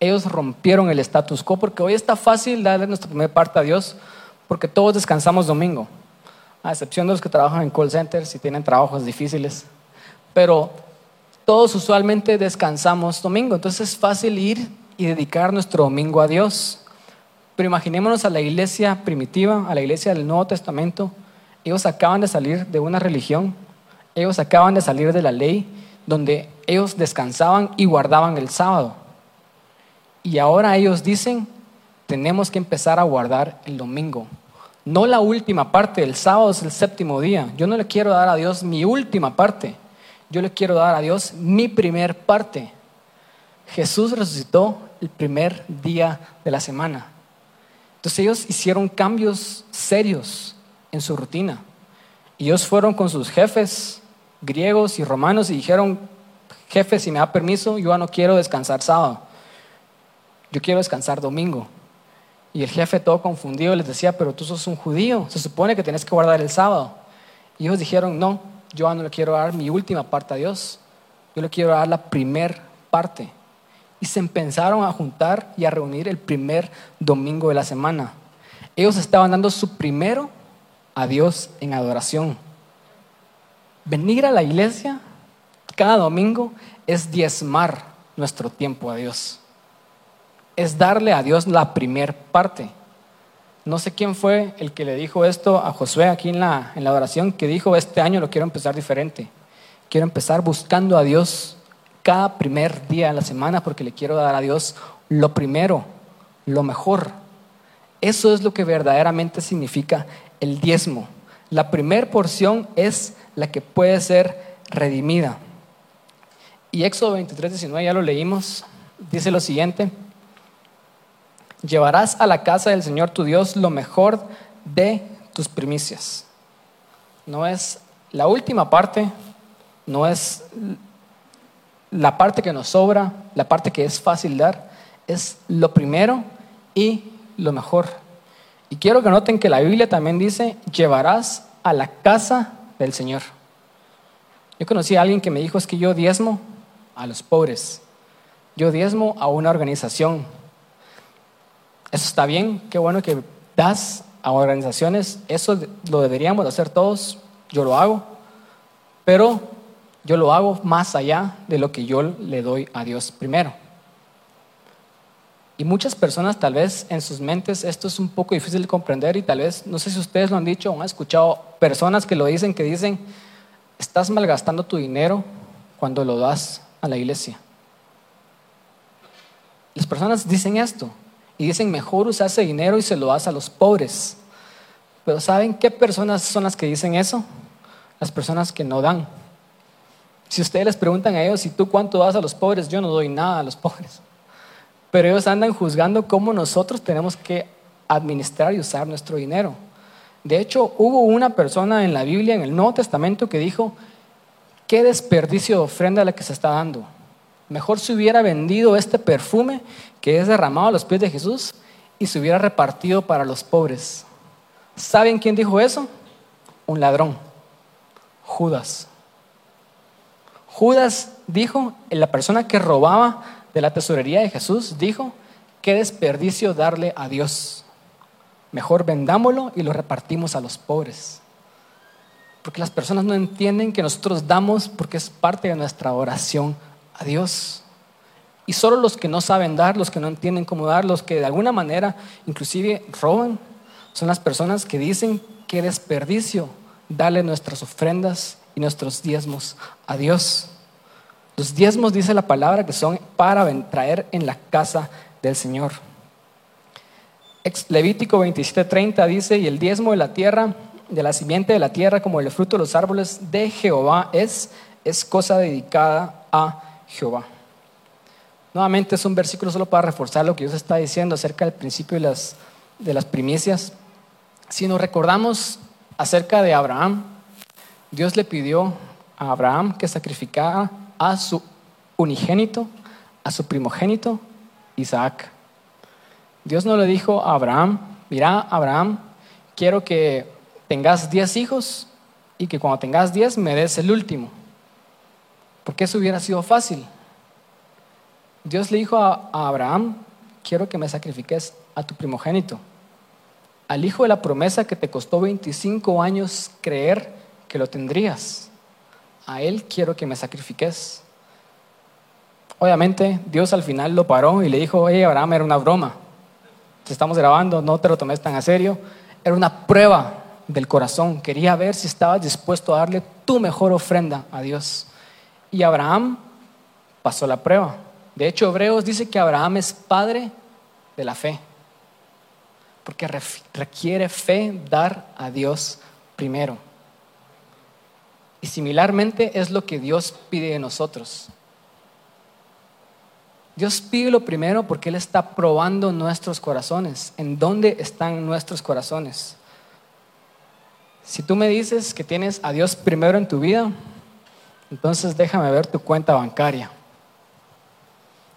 ellos rompieron el status quo porque hoy está fácil darle nuestra primera parte a Dios porque todos descansamos domingo, a excepción de los que trabajan en call centers y tienen trabajos difíciles. Pero todos usualmente descansamos domingo, entonces es fácil ir y dedicar nuestro domingo a Dios. Pero imaginémonos a la iglesia primitiva, a la iglesia del Nuevo Testamento. Ellos acaban de salir de una religión, ellos acaban de salir de la ley, donde ellos descansaban y guardaban el sábado. Y ahora ellos dicen, tenemos que empezar a guardar el domingo. No la última parte, el sábado es el séptimo día. Yo no le quiero dar a Dios mi última parte. Yo le quiero dar a Dios mi primer parte. Jesús resucitó el primer día de la semana. Entonces ellos hicieron cambios serios en su rutina. Ellos fueron con sus jefes griegos y romanos y dijeron, jefe, si me da permiso, yo no quiero descansar sábado. Yo quiero descansar domingo. Y el jefe todo confundido les decía, pero tú sos un judío, se supone que tienes que guardar el sábado. Y ellos dijeron, no, yo no le quiero dar mi última parte a Dios, yo le quiero dar la primer parte. Y se empezaron a juntar y a reunir el primer domingo de la semana. Ellos estaban dando su primero a Dios en adoración. Venir a la iglesia cada domingo es diezmar nuestro tiempo a Dios. Es darle a Dios la primer parte. No sé quién fue el que le dijo esto a Josué aquí en la, en la oración, que dijo, este año lo quiero empezar diferente. Quiero empezar buscando a Dios cada primer día de la semana porque le quiero dar a Dios lo primero, lo mejor. Eso es lo que verdaderamente significa el diezmo. La primer porción es la que puede ser redimida. Y Éxodo 23, 19, ya lo leímos, dice lo siguiente. Llevarás a la casa del Señor tu Dios lo mejor de tus primicias. No es la última parte, no es la parte que nos sobra, la parte que es fácil dar, es lo primero y lo mejor. Y quiero que noten que la Biblia también dice, llevarás a la casa del Señor. Yo conocí a alguien que me dijo, es que yo diezmo a los pobres, yo diezmo a una organización, eso está bien, qué bueno que das a organizaciones, eso lo deberíamos hacer todos, yo lo hago, pero yo lo hago más allá de lo que yo le doy a Dios primero. Y muchas personas tal vez en sus mentes esto es un poco difícil de comprender y tal vez, no sé si ustedes lo han dicho o han escuchado personas que lo dicen, que dicen, estás malgastando tu dinero cuando lo das a la iglesia. Las personas dicen esto, y dicen, mejor usar ese dinero y se lo das a los pobres. Pero ¿saben qué personas son las que dicen eso? Las personas que no dan. Si ustedes les preguntan a ellos, ¿y tú cuánto das a los pobres? Yo no doy nada a los pobres. Pero ellos andan juzgando cómo nosotros tenemos que administrar y usar nuestro dinero. De hecho, hubo una persona en la Biblia, en el Nuevo Testamento, que dijo, qué desperdicio de ofrenda la que se está dando. Mejor se hubiera vendido este perfume que es derramado a los pies de Jesús y se hubiera repartido para los pobres. ¿Saben quién dijo eso? Un ladrón, Judas. Judas dijo, la persona que robaba de la tesorería de Jesús, dijo, qué desperdicio darle a Dios. Mejor vendámoslo y lo repartimos a los pobres. Porque las personas no entienden que nosotros damos porque es parte de nuestra oración a Dios. Y solo los que no saben dar, los que no entienden cómo dar, los que de alguna manera inclusive roban, son las personas que dicen que desperdicio darle nuestras ofrendas y nuestros diezmos a Dios. Los diezmos, dice la palabra, que son para traer en la casa del Señor. Levítico 27:30 dice, y el diezmo de la tierra, de la simiente de la tierra, como el fruto de los árboles de Jehová, es, es cosa dedicada a Jehová. Nuevamente es un versículo solo para reforzar lo que Dios está diciendo acerca del principio de las, de las primicias. Si nos recordamos acerca de Abraham, Dios le pidió a Abraham que sacrificara a su unigénito, a su primogénito, Isaac. Dios no le dijo a Abraham, mira, Abraham, quiero que tengas diez hijos y que cuando tengas diez me des el último. Porque eso hubiera sido fácil. Dios le dijo a, Abraham, quiero que me sacrifiques a tu primogénito, al hijo de la promesa que te costó 25 años creer que lo tendrías. A él quiero que me sacrifiques. Obviamente Dios al final lo paró y le dijo, oye Abraham, era una broma. Te estamos grabando, no te lo tomes tan a serio. Era una prueba del corazón. Quería ver si estabas dispuesto a darle tu mejor ofrenda a Dios. Y Abraham pasó la prueba. De hecho, Hebreos dice que Abraham es padre de la fe, porque requiere fe dar a Dios primero. Y similarmente es lo que Dios pide de nosotros. Dios pide lo primero porque Él está probando nuestros corazones. ¿En dónde están nuestros corazones? Si tú me dices que tienes a Dios primero en tu vida, entonces déjame ver tu cuenta bancaria.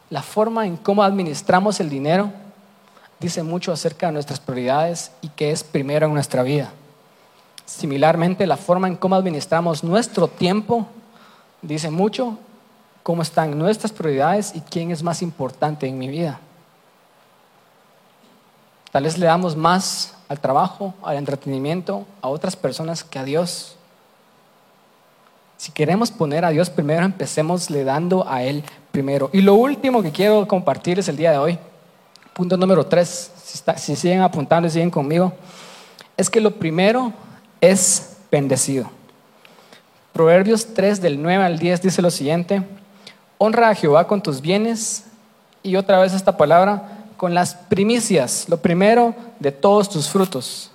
La forma en cómo administramos el dinero dice mucho acerca de nuestras prioridades y qué es primero en nuestra vida. Similarmente, la forma en cómo administramos nuestro tiempo dice mucho cómo están nuestras prioridades y quién es más importante en mi vida. Tal vez le damos más al trabajo, al entretenimiento, a otras personas que a Dios. Si queremos poner a Dios primero, empecemos le dando a Él primero. Y lo último que quiero compartir es el día de hoy, punto número tres, si, si siguen apuntando y siguen conmigo, es que lo primero es bendecido. Proverbios 3 del 9 al 10 dice lo siguiente, honra a Jehová con tus bienes y otra vez esta palabra, con las primicias, lo primero de todos tus frutos.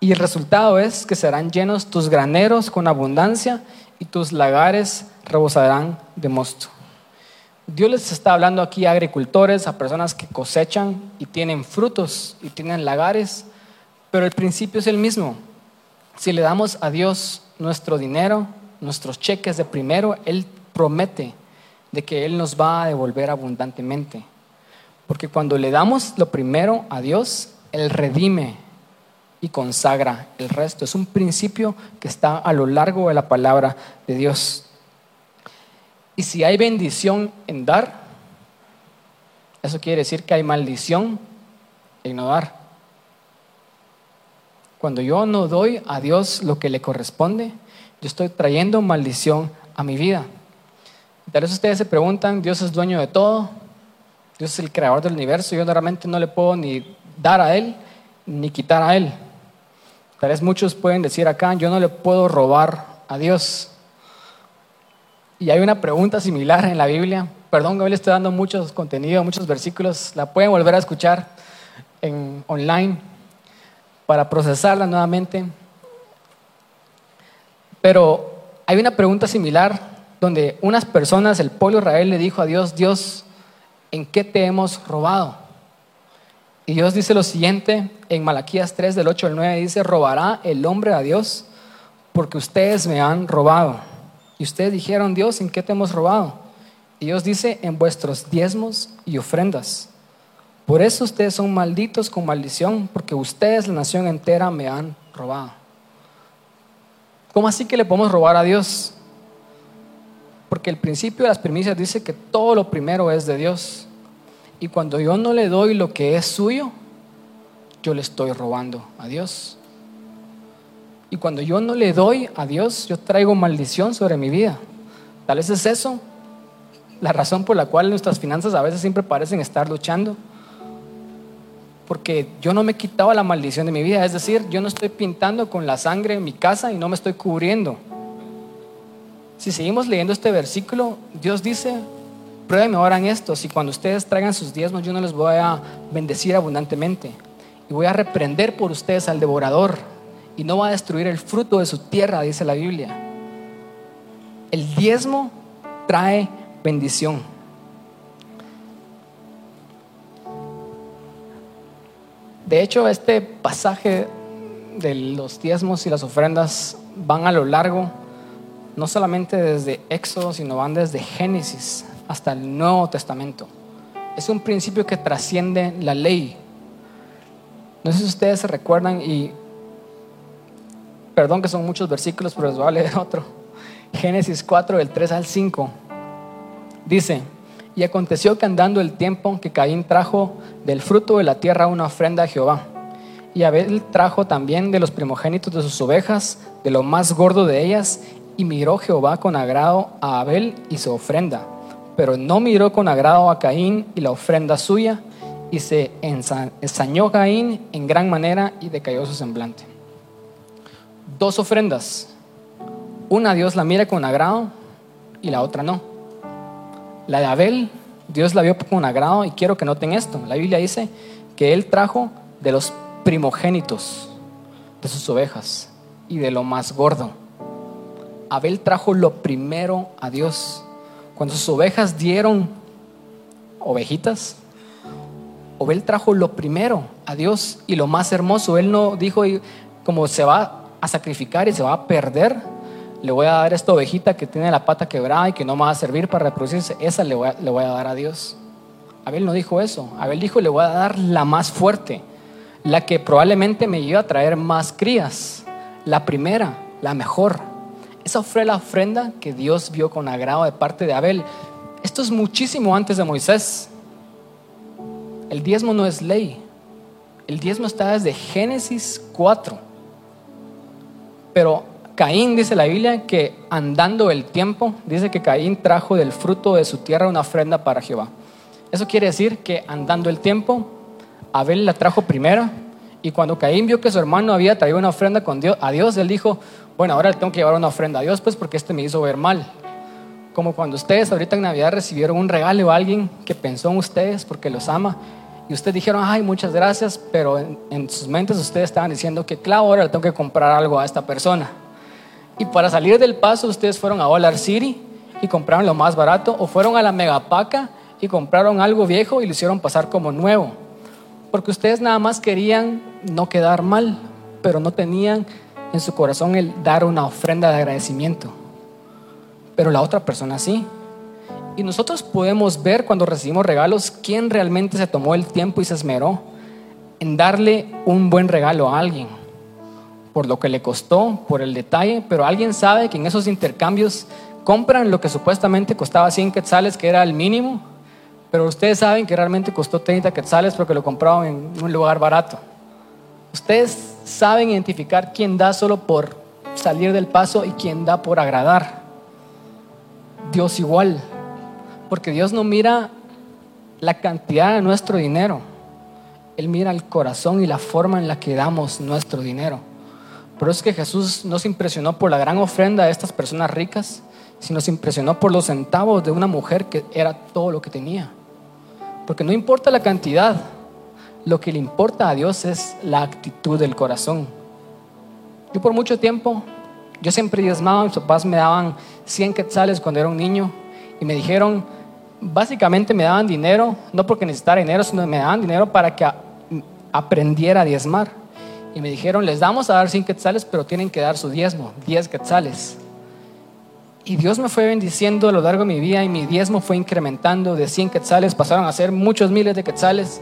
Y el resultado es que serán llenos tus graneros con abundancia y tus lagares rebosarán de mosto. Dios les está hablando aquí a agricultores, a personas que cosechan y tienen frutos y tienen lagares, pero el principio es el mismo. Si le damos a Dios nuestro dinero, nuestros cheques de primero, Él promete de que Él nos va a devolver abundantemente. Porque cuando le damos lo primero a Dios, Él redime y consagra el resto. Es un principio que está a lo largo de la palabra de Dios. Y si hay bendición en dar, eso quiere decir que hay maldición en no dar. Cuando yo no doy a Dios lo que le corresponde, yo estoy trayendo maldición a mi vida. Tal vez ustedes se preguntan, Dios es dueño de todo, Dios es el creador del universo, yo realmente no le puedo ni dar a Él ni quitar a Él. Tal vez muchos pueden decir acá, yo no le puedo robar a Dios. Y hay una pregunta similar en la Biblia. Perdón le estoy dando muchos contenidos, muchos versículos. La pueden volver a escuchar en online para procesarla nuevamente. Pero hay una pregunta similar donde unas personas, el pueblo Israel le dijo a Dios, Dios, ¿en qué te hemos robado? Y Dios dice lo siguiente en Malaquías 3 del 8 al 9, dice, robará el hombre a Dios porque ustedes me han robado. Y ustedes dijeron, Dios, ¿en qué te hemos robado? Y Dios dice, en vuestros diezmos y ofrendas. Por eso ustedes son malditos con maldición, porque ustedes, la nación entera, me han robado. ¿Cómo así que le podemos robar a Dios? Porque el principio de las primicias dice que todo lo primero es de Dios. Y cuando yo no le doy lo que es suyo, yo le estoy robando a Dios. Y cuando yo no le doy a Dios, yo traigo maldición sobre mi vida. Tal vez es eso la razón por la cual nuestras finanzas a veces siempre parecen estar luchando. Porque yo no me he quitado la maldición de mi vida. Es decir, yo no estoy pintando con la sangre en mi casa y no me estoy cubriendo. Si seguimos leyendo este versículo, Dios dice, pruébenme ahora en esto, si cuando ustedes traigan sus diezmos yo no les voy a bendecir abundantemente y voy a reprender por ustedes al devorador y no va a destruir el fruto de su tierra, dice la Biblia. El diezmo trae bendición. De hecho, este pasaje de los diezmos y las ofrendas van a lo largo no solamente desde Éxodo, sino van desde Génesis hasta el Nuevo Testamento. Es un principio que trasciende la ley. No sé si ustedes se recuerdan y perdón que son muchos versículos, pero les voy a leer otro. Génesis 4, del 3 al 5. Dice, y aconteció que andando el tiempo que Caín trajo del fruto de la tierra una ofrenda a Jehová. Y Abel trajo también de los primogénitos de sus ovejas, de lo más gordo de ellas, y miró Jehová con agrado a Abel y su ofrenda, pero no miró con agrado a Caín y la ofrenda suya, y se ensañó Caín en gran manera y decayó su semblante. Dos ofrendas. Una Dios la mira con agrado y la otra no. La de Abel, Dios la vio con agrado y quiero que noten esto. La Biblia dice que él trajo de los primogénitos de sus ovejas y de lo más gordo. Abel trajo lo primero a Dios. Cuando sus ovejas dieron ovejitas, Abel trajo lo primero a Dios y lo más hermoso. Él no dijo, como se va a sacrificar y se va a perder, le voy a dar esta ovejita que tiene la pata quebrada y que no me va a servir para reproducirse, esa le voy a, le voy a dar a Dios. Abel no dijo eso. Abel dijo, le voy a dar la más fuerte, la que probablemente me iba a traer más crías la primera, la mejor. Esa fue la ofrenda que Dios vio con agrado de parte de Abel. Esto es muchísimo antes de Moisés. El diezmo no es ley. El diezmo está desde Génesis 4. Pero Caín dice la Biblia que andando el tiempo, dice que Caín trajo del fruto de su tierra una ofrenda para Jehová. Eso quiere decir que andando el tiempo, Abel la trajo primero y cuando Caín vio que su hermano había traído una ofrenda con Dios, a Dios, él dijo, bueno, ahora tengo que llevar una ofrenda a Dios, pues porque este me hizo ver mal. Como cuando ustedes ahorita en Navidad recibieron un regalo a alguien que pensó en ustedes porque los ama y ustedes dijeron, ay, muchas gracias, pero en, sus mentes ustedes estaban diciendo que, claro, ahora tengo que comprar algo a esta persona. Y para salir del paso, ustedes fueron a Dollar City y compraron lo más barato, o fueron a la Megapaca y compraron algo viejo y lo hicieron pasar como nuevo. Porque ustedes nada más querían no quedar mal, pero no tenían en su corazón el dar una ofrenda de agradecimiento. Pero la otra persona sí. Y nosotros podemos ver cuando recibimos regalos quién realmente se tomó el tiempo y se esmeró en darle un buen regalo a alguien por lo que le costó, por el detalle, pero alguien sabe que en esos intercambios compran lo que supuestamente costaba 100 quetzales, que era el mínimo, pero ustedes saben que realmente costó 30 quetzales porque lo compraron en un lugar barato. Ustedes saben identificar quién da solo por salir del paso y quién da por agradar. Dios igual, porque Dios no mira la cantidad de nuestro dinero, Él mira el corazón y la forma en la que damos nuestro dinero. Pero es que Jesús no se impresionó por la gran ofrenda de estas personas ricas, sino se impresionó por los centavos de una mujer que era todo lo que tenía. Porque no importa la cantidad, lo que le importa a Dios es la actitud del corazón. Yo por mucho tiempo, yo siempre diezmaba, mis papás me daban 100 quetzales cuando era un niño y me dijeron, básicamente me daban dinero, no porque necesitara dinero, sino me daban dinero para que aprendiera a diezmar y me dijeron, les damos a dar 100 quetzales, pero tienen que dar su diezmo, 10 quetzales. Y Dios me fue bendiciendo a lo largo de mi vida y mi diezmo fue incrementando de 100 quetzales, pasaron a ser muchos miles de quetzales.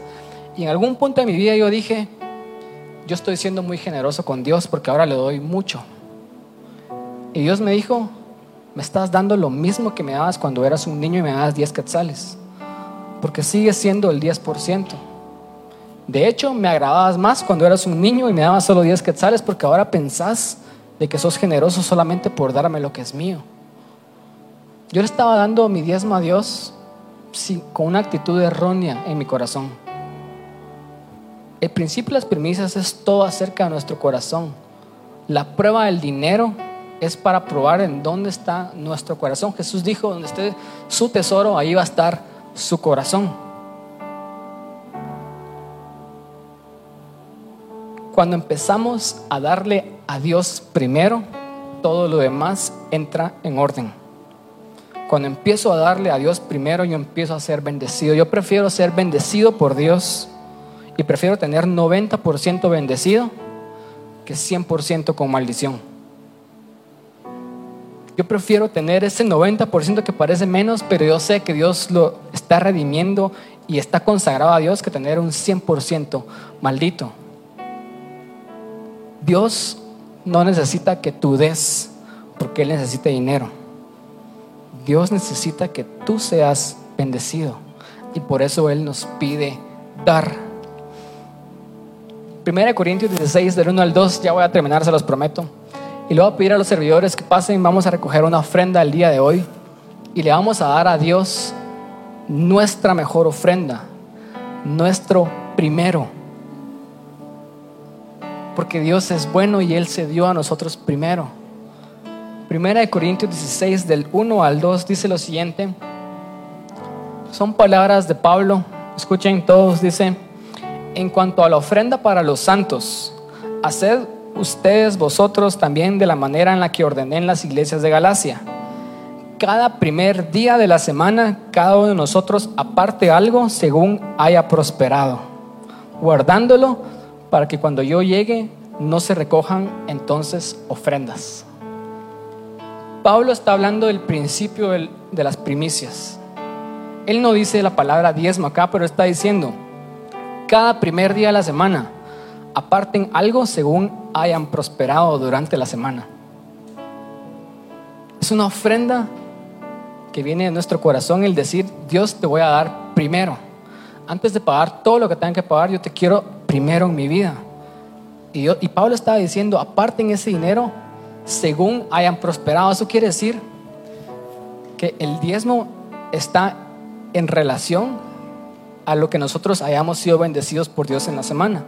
Y en algún punto de mi vida yo dije, yo estoy siendo muy generoso con Dios porque ahora le doy mucho. Y Dios me dijo, me estás dando lo mismo que me dabas cuando eras un niño y me dabas 10 quetzales, porque sigue siendo el 10%. De hecho, me agradabas más cuando eras un niño y me dabas solo 10 quetzales porque ahora pensás de que sos generoso solamente por darme lo que es mío. Yo le estaba dando mi diezmo a Dios con una actitud errónea en mi corazón. El principio de las premisas es todo acerca de nuestro corazón. La prueba del dinero es para probar en dónde está nuestro corazón. Jesús dijo, donde esté su tesoro, ahí va a estar su corazón. Cuando empezamos a darle a Dios primero, todo lo demás entra en orden. Cuando empiezo a darle a Dios primero, yo empiezo a ser bendecido. Yo prefiero ser bendecido por Dios y prefiero tener 90% bendecido que 100% con maldición. Yo prefiero tener ese 90% que parece menos, pero yo sé que Dios lo está redimiendo y está consagrado a Dios que tener un 100% maldito. Dios no necesita que tú des porque Él necesita dinero. Dios necesita que tú seas bendecido y por eso Él nos pide dar. 1 Corintios 16, del 1 al 2, ya voy a terminar, se los prometo. Y le voy a pedir a los servidores que pasen, vamos a recoger una ofrenda el día de hoy y le vamos a dar a Dios nuestra mejor ofrenda, nuestro primero porque Dios es bueno y Él se dio a nosotros primero. Primera de Corintios 16 del 1 al 2 dice lo siguiente. Son palabras de Pablo. Escuchen todos, dice, en cuanto a la ofrenda para los santos, haced ustedes vosotros también de la manera en la que ordené en las iglesias de Galacia. Cada primer día de la semana, cada uno de nosotros aparte algo según haya prosperado, guardándolo para que cuando yo llegue no se recojan entonces ofrendas. Pablo está hablando del principio de las primicias. Él no dice la palabra diezmo acá, pero está diciendo, cada primer día de la semana, aparten algo según hayan prosperado durante la semana. Es una ofrenda que viene de nuestro corazón el decir, Dios te voy a dar primero. Antes de pagar todo lo que tengan que pagar, yo te quiero primero en mi vida. Y, y Pablo estaba diciendo, aparten ese dinero según hayan prosperado. Eso quiere decir que el diezmo está en relación a lo que nosotros hayamos sido bendecidos por Dios en la semana.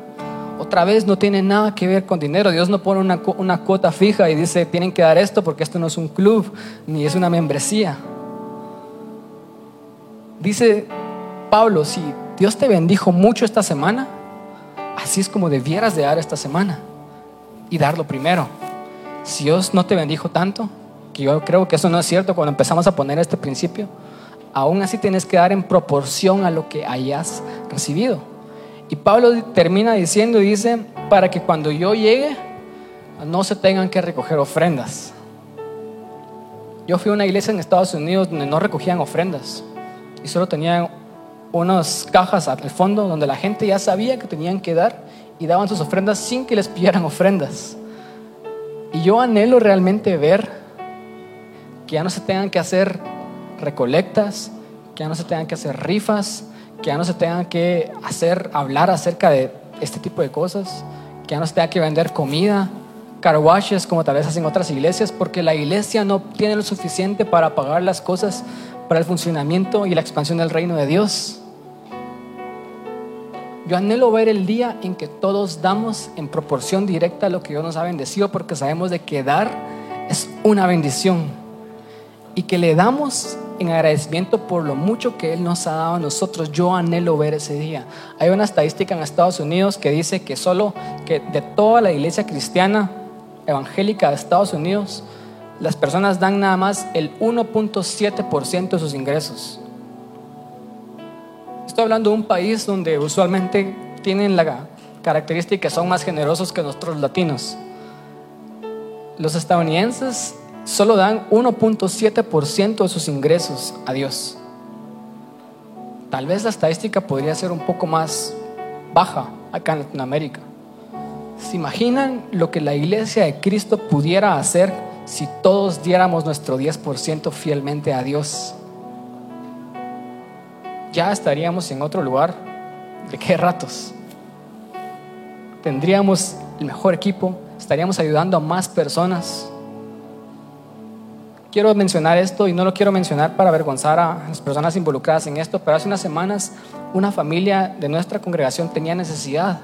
Otra vez no tiene nada que ver con dinero. Dios no pone una, una cuota fija y dice, tienen que dar esto porque esto no es un club ni es una membresía. Dice Pablo, si Dios te bendijo mucho esta semana, así es como debieras de dar esta semana y darlo primero. Si Dios no te bendijo tanto, que yo creo que eso no es cierto cuando empezamos a poner este principio, aún así tienes que dar en proporción a lo que hayas recibido. Y Pablo termina diciendo dice, para que cuando yo llegue no se tengan que recoger ofrendas. Yo fui a una iglesia en Estados Unidos donde no recogían ofrendas y solo tenían unas cajas al fondo donde la gente ya sabía que tenían que dar y daban sus ofrendas sin que les pidieran ofrendas. Y yo anhelo realmente ver que ya no se tengan que hacer recolectas, que ya no se tengan que hacer rifas, que ya no se tengan que hacer hablar acerca de este tipo de cosas, que ya no se tenga que vender comida, car como tal vez hacen otras iglesias, porque la iglesia no tiene lo suficiente para pagar las cosas para el funcionamiento y la expansión del reino de Dios. Yo anhelo ver el día en que todos damos en proporción directa a lo que Dios nos ha bendecido, porque sabemos de que dar es una bendición y que le damos en agradecimiento por lo mucho que Él nos ha dado a nosotros. Yo anhelo ver ese día. Hay una estadística en Estados Unidos que dice que solo que de toda la iglesia cristiana evangélica de Estados Unidos, las personas dan nada más el 1.7% de sus ingresos. Estoy hablando de un país donde usualmente tienen la característica que son más generosos que nosotros latinos. Los estadounidenses solo dan 1.7% de sus ingresos a Dios. Tal vez la estadística podría ser un poco más baja acá en Latinoamérica. ¿Se imaginan lo que la iglesia de Cristo pudiera hacer si todos diéramos nuestro 10% fielmente a Dios, ya estaríamos en otro lugar. ¿De qué ratos? Tendríamos el mejor equipo, estaríamos ayudando a más personas. Quiero mencionar esto y no lo quiero mencionar para avergonzar a las personas involucradas en esto, pero hace unas semanas una familia de nuestra congregación tenía necesidad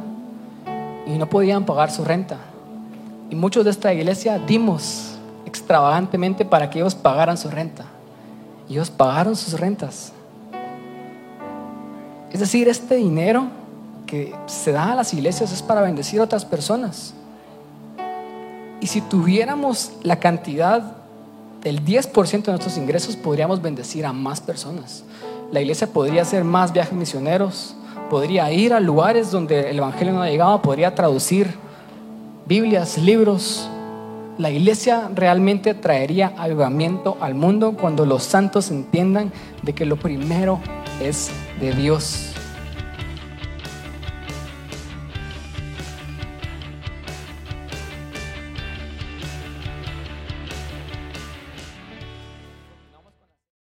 y no podían pagar su renta. Y muchos de esta iglesia dimos extravagantemente para que ellos pagaran su renta. Y ellos pagaron sus rentas. Es decir, este dinero que se da a las iglesias es para bendecir a otras personas. Y si tuviéramos la cantidad del 10% de nuestros ingresos, podríamos bendecir a más personas. La iglesia podría hacer más viajes misioneros, podría ir a lugares donde el Evangelio no ha llegado, podría traducir Biblias, libros, la iglesia realmente traería avivamiento al mundo cuando los santos entiendan de que lo primero es de Dios.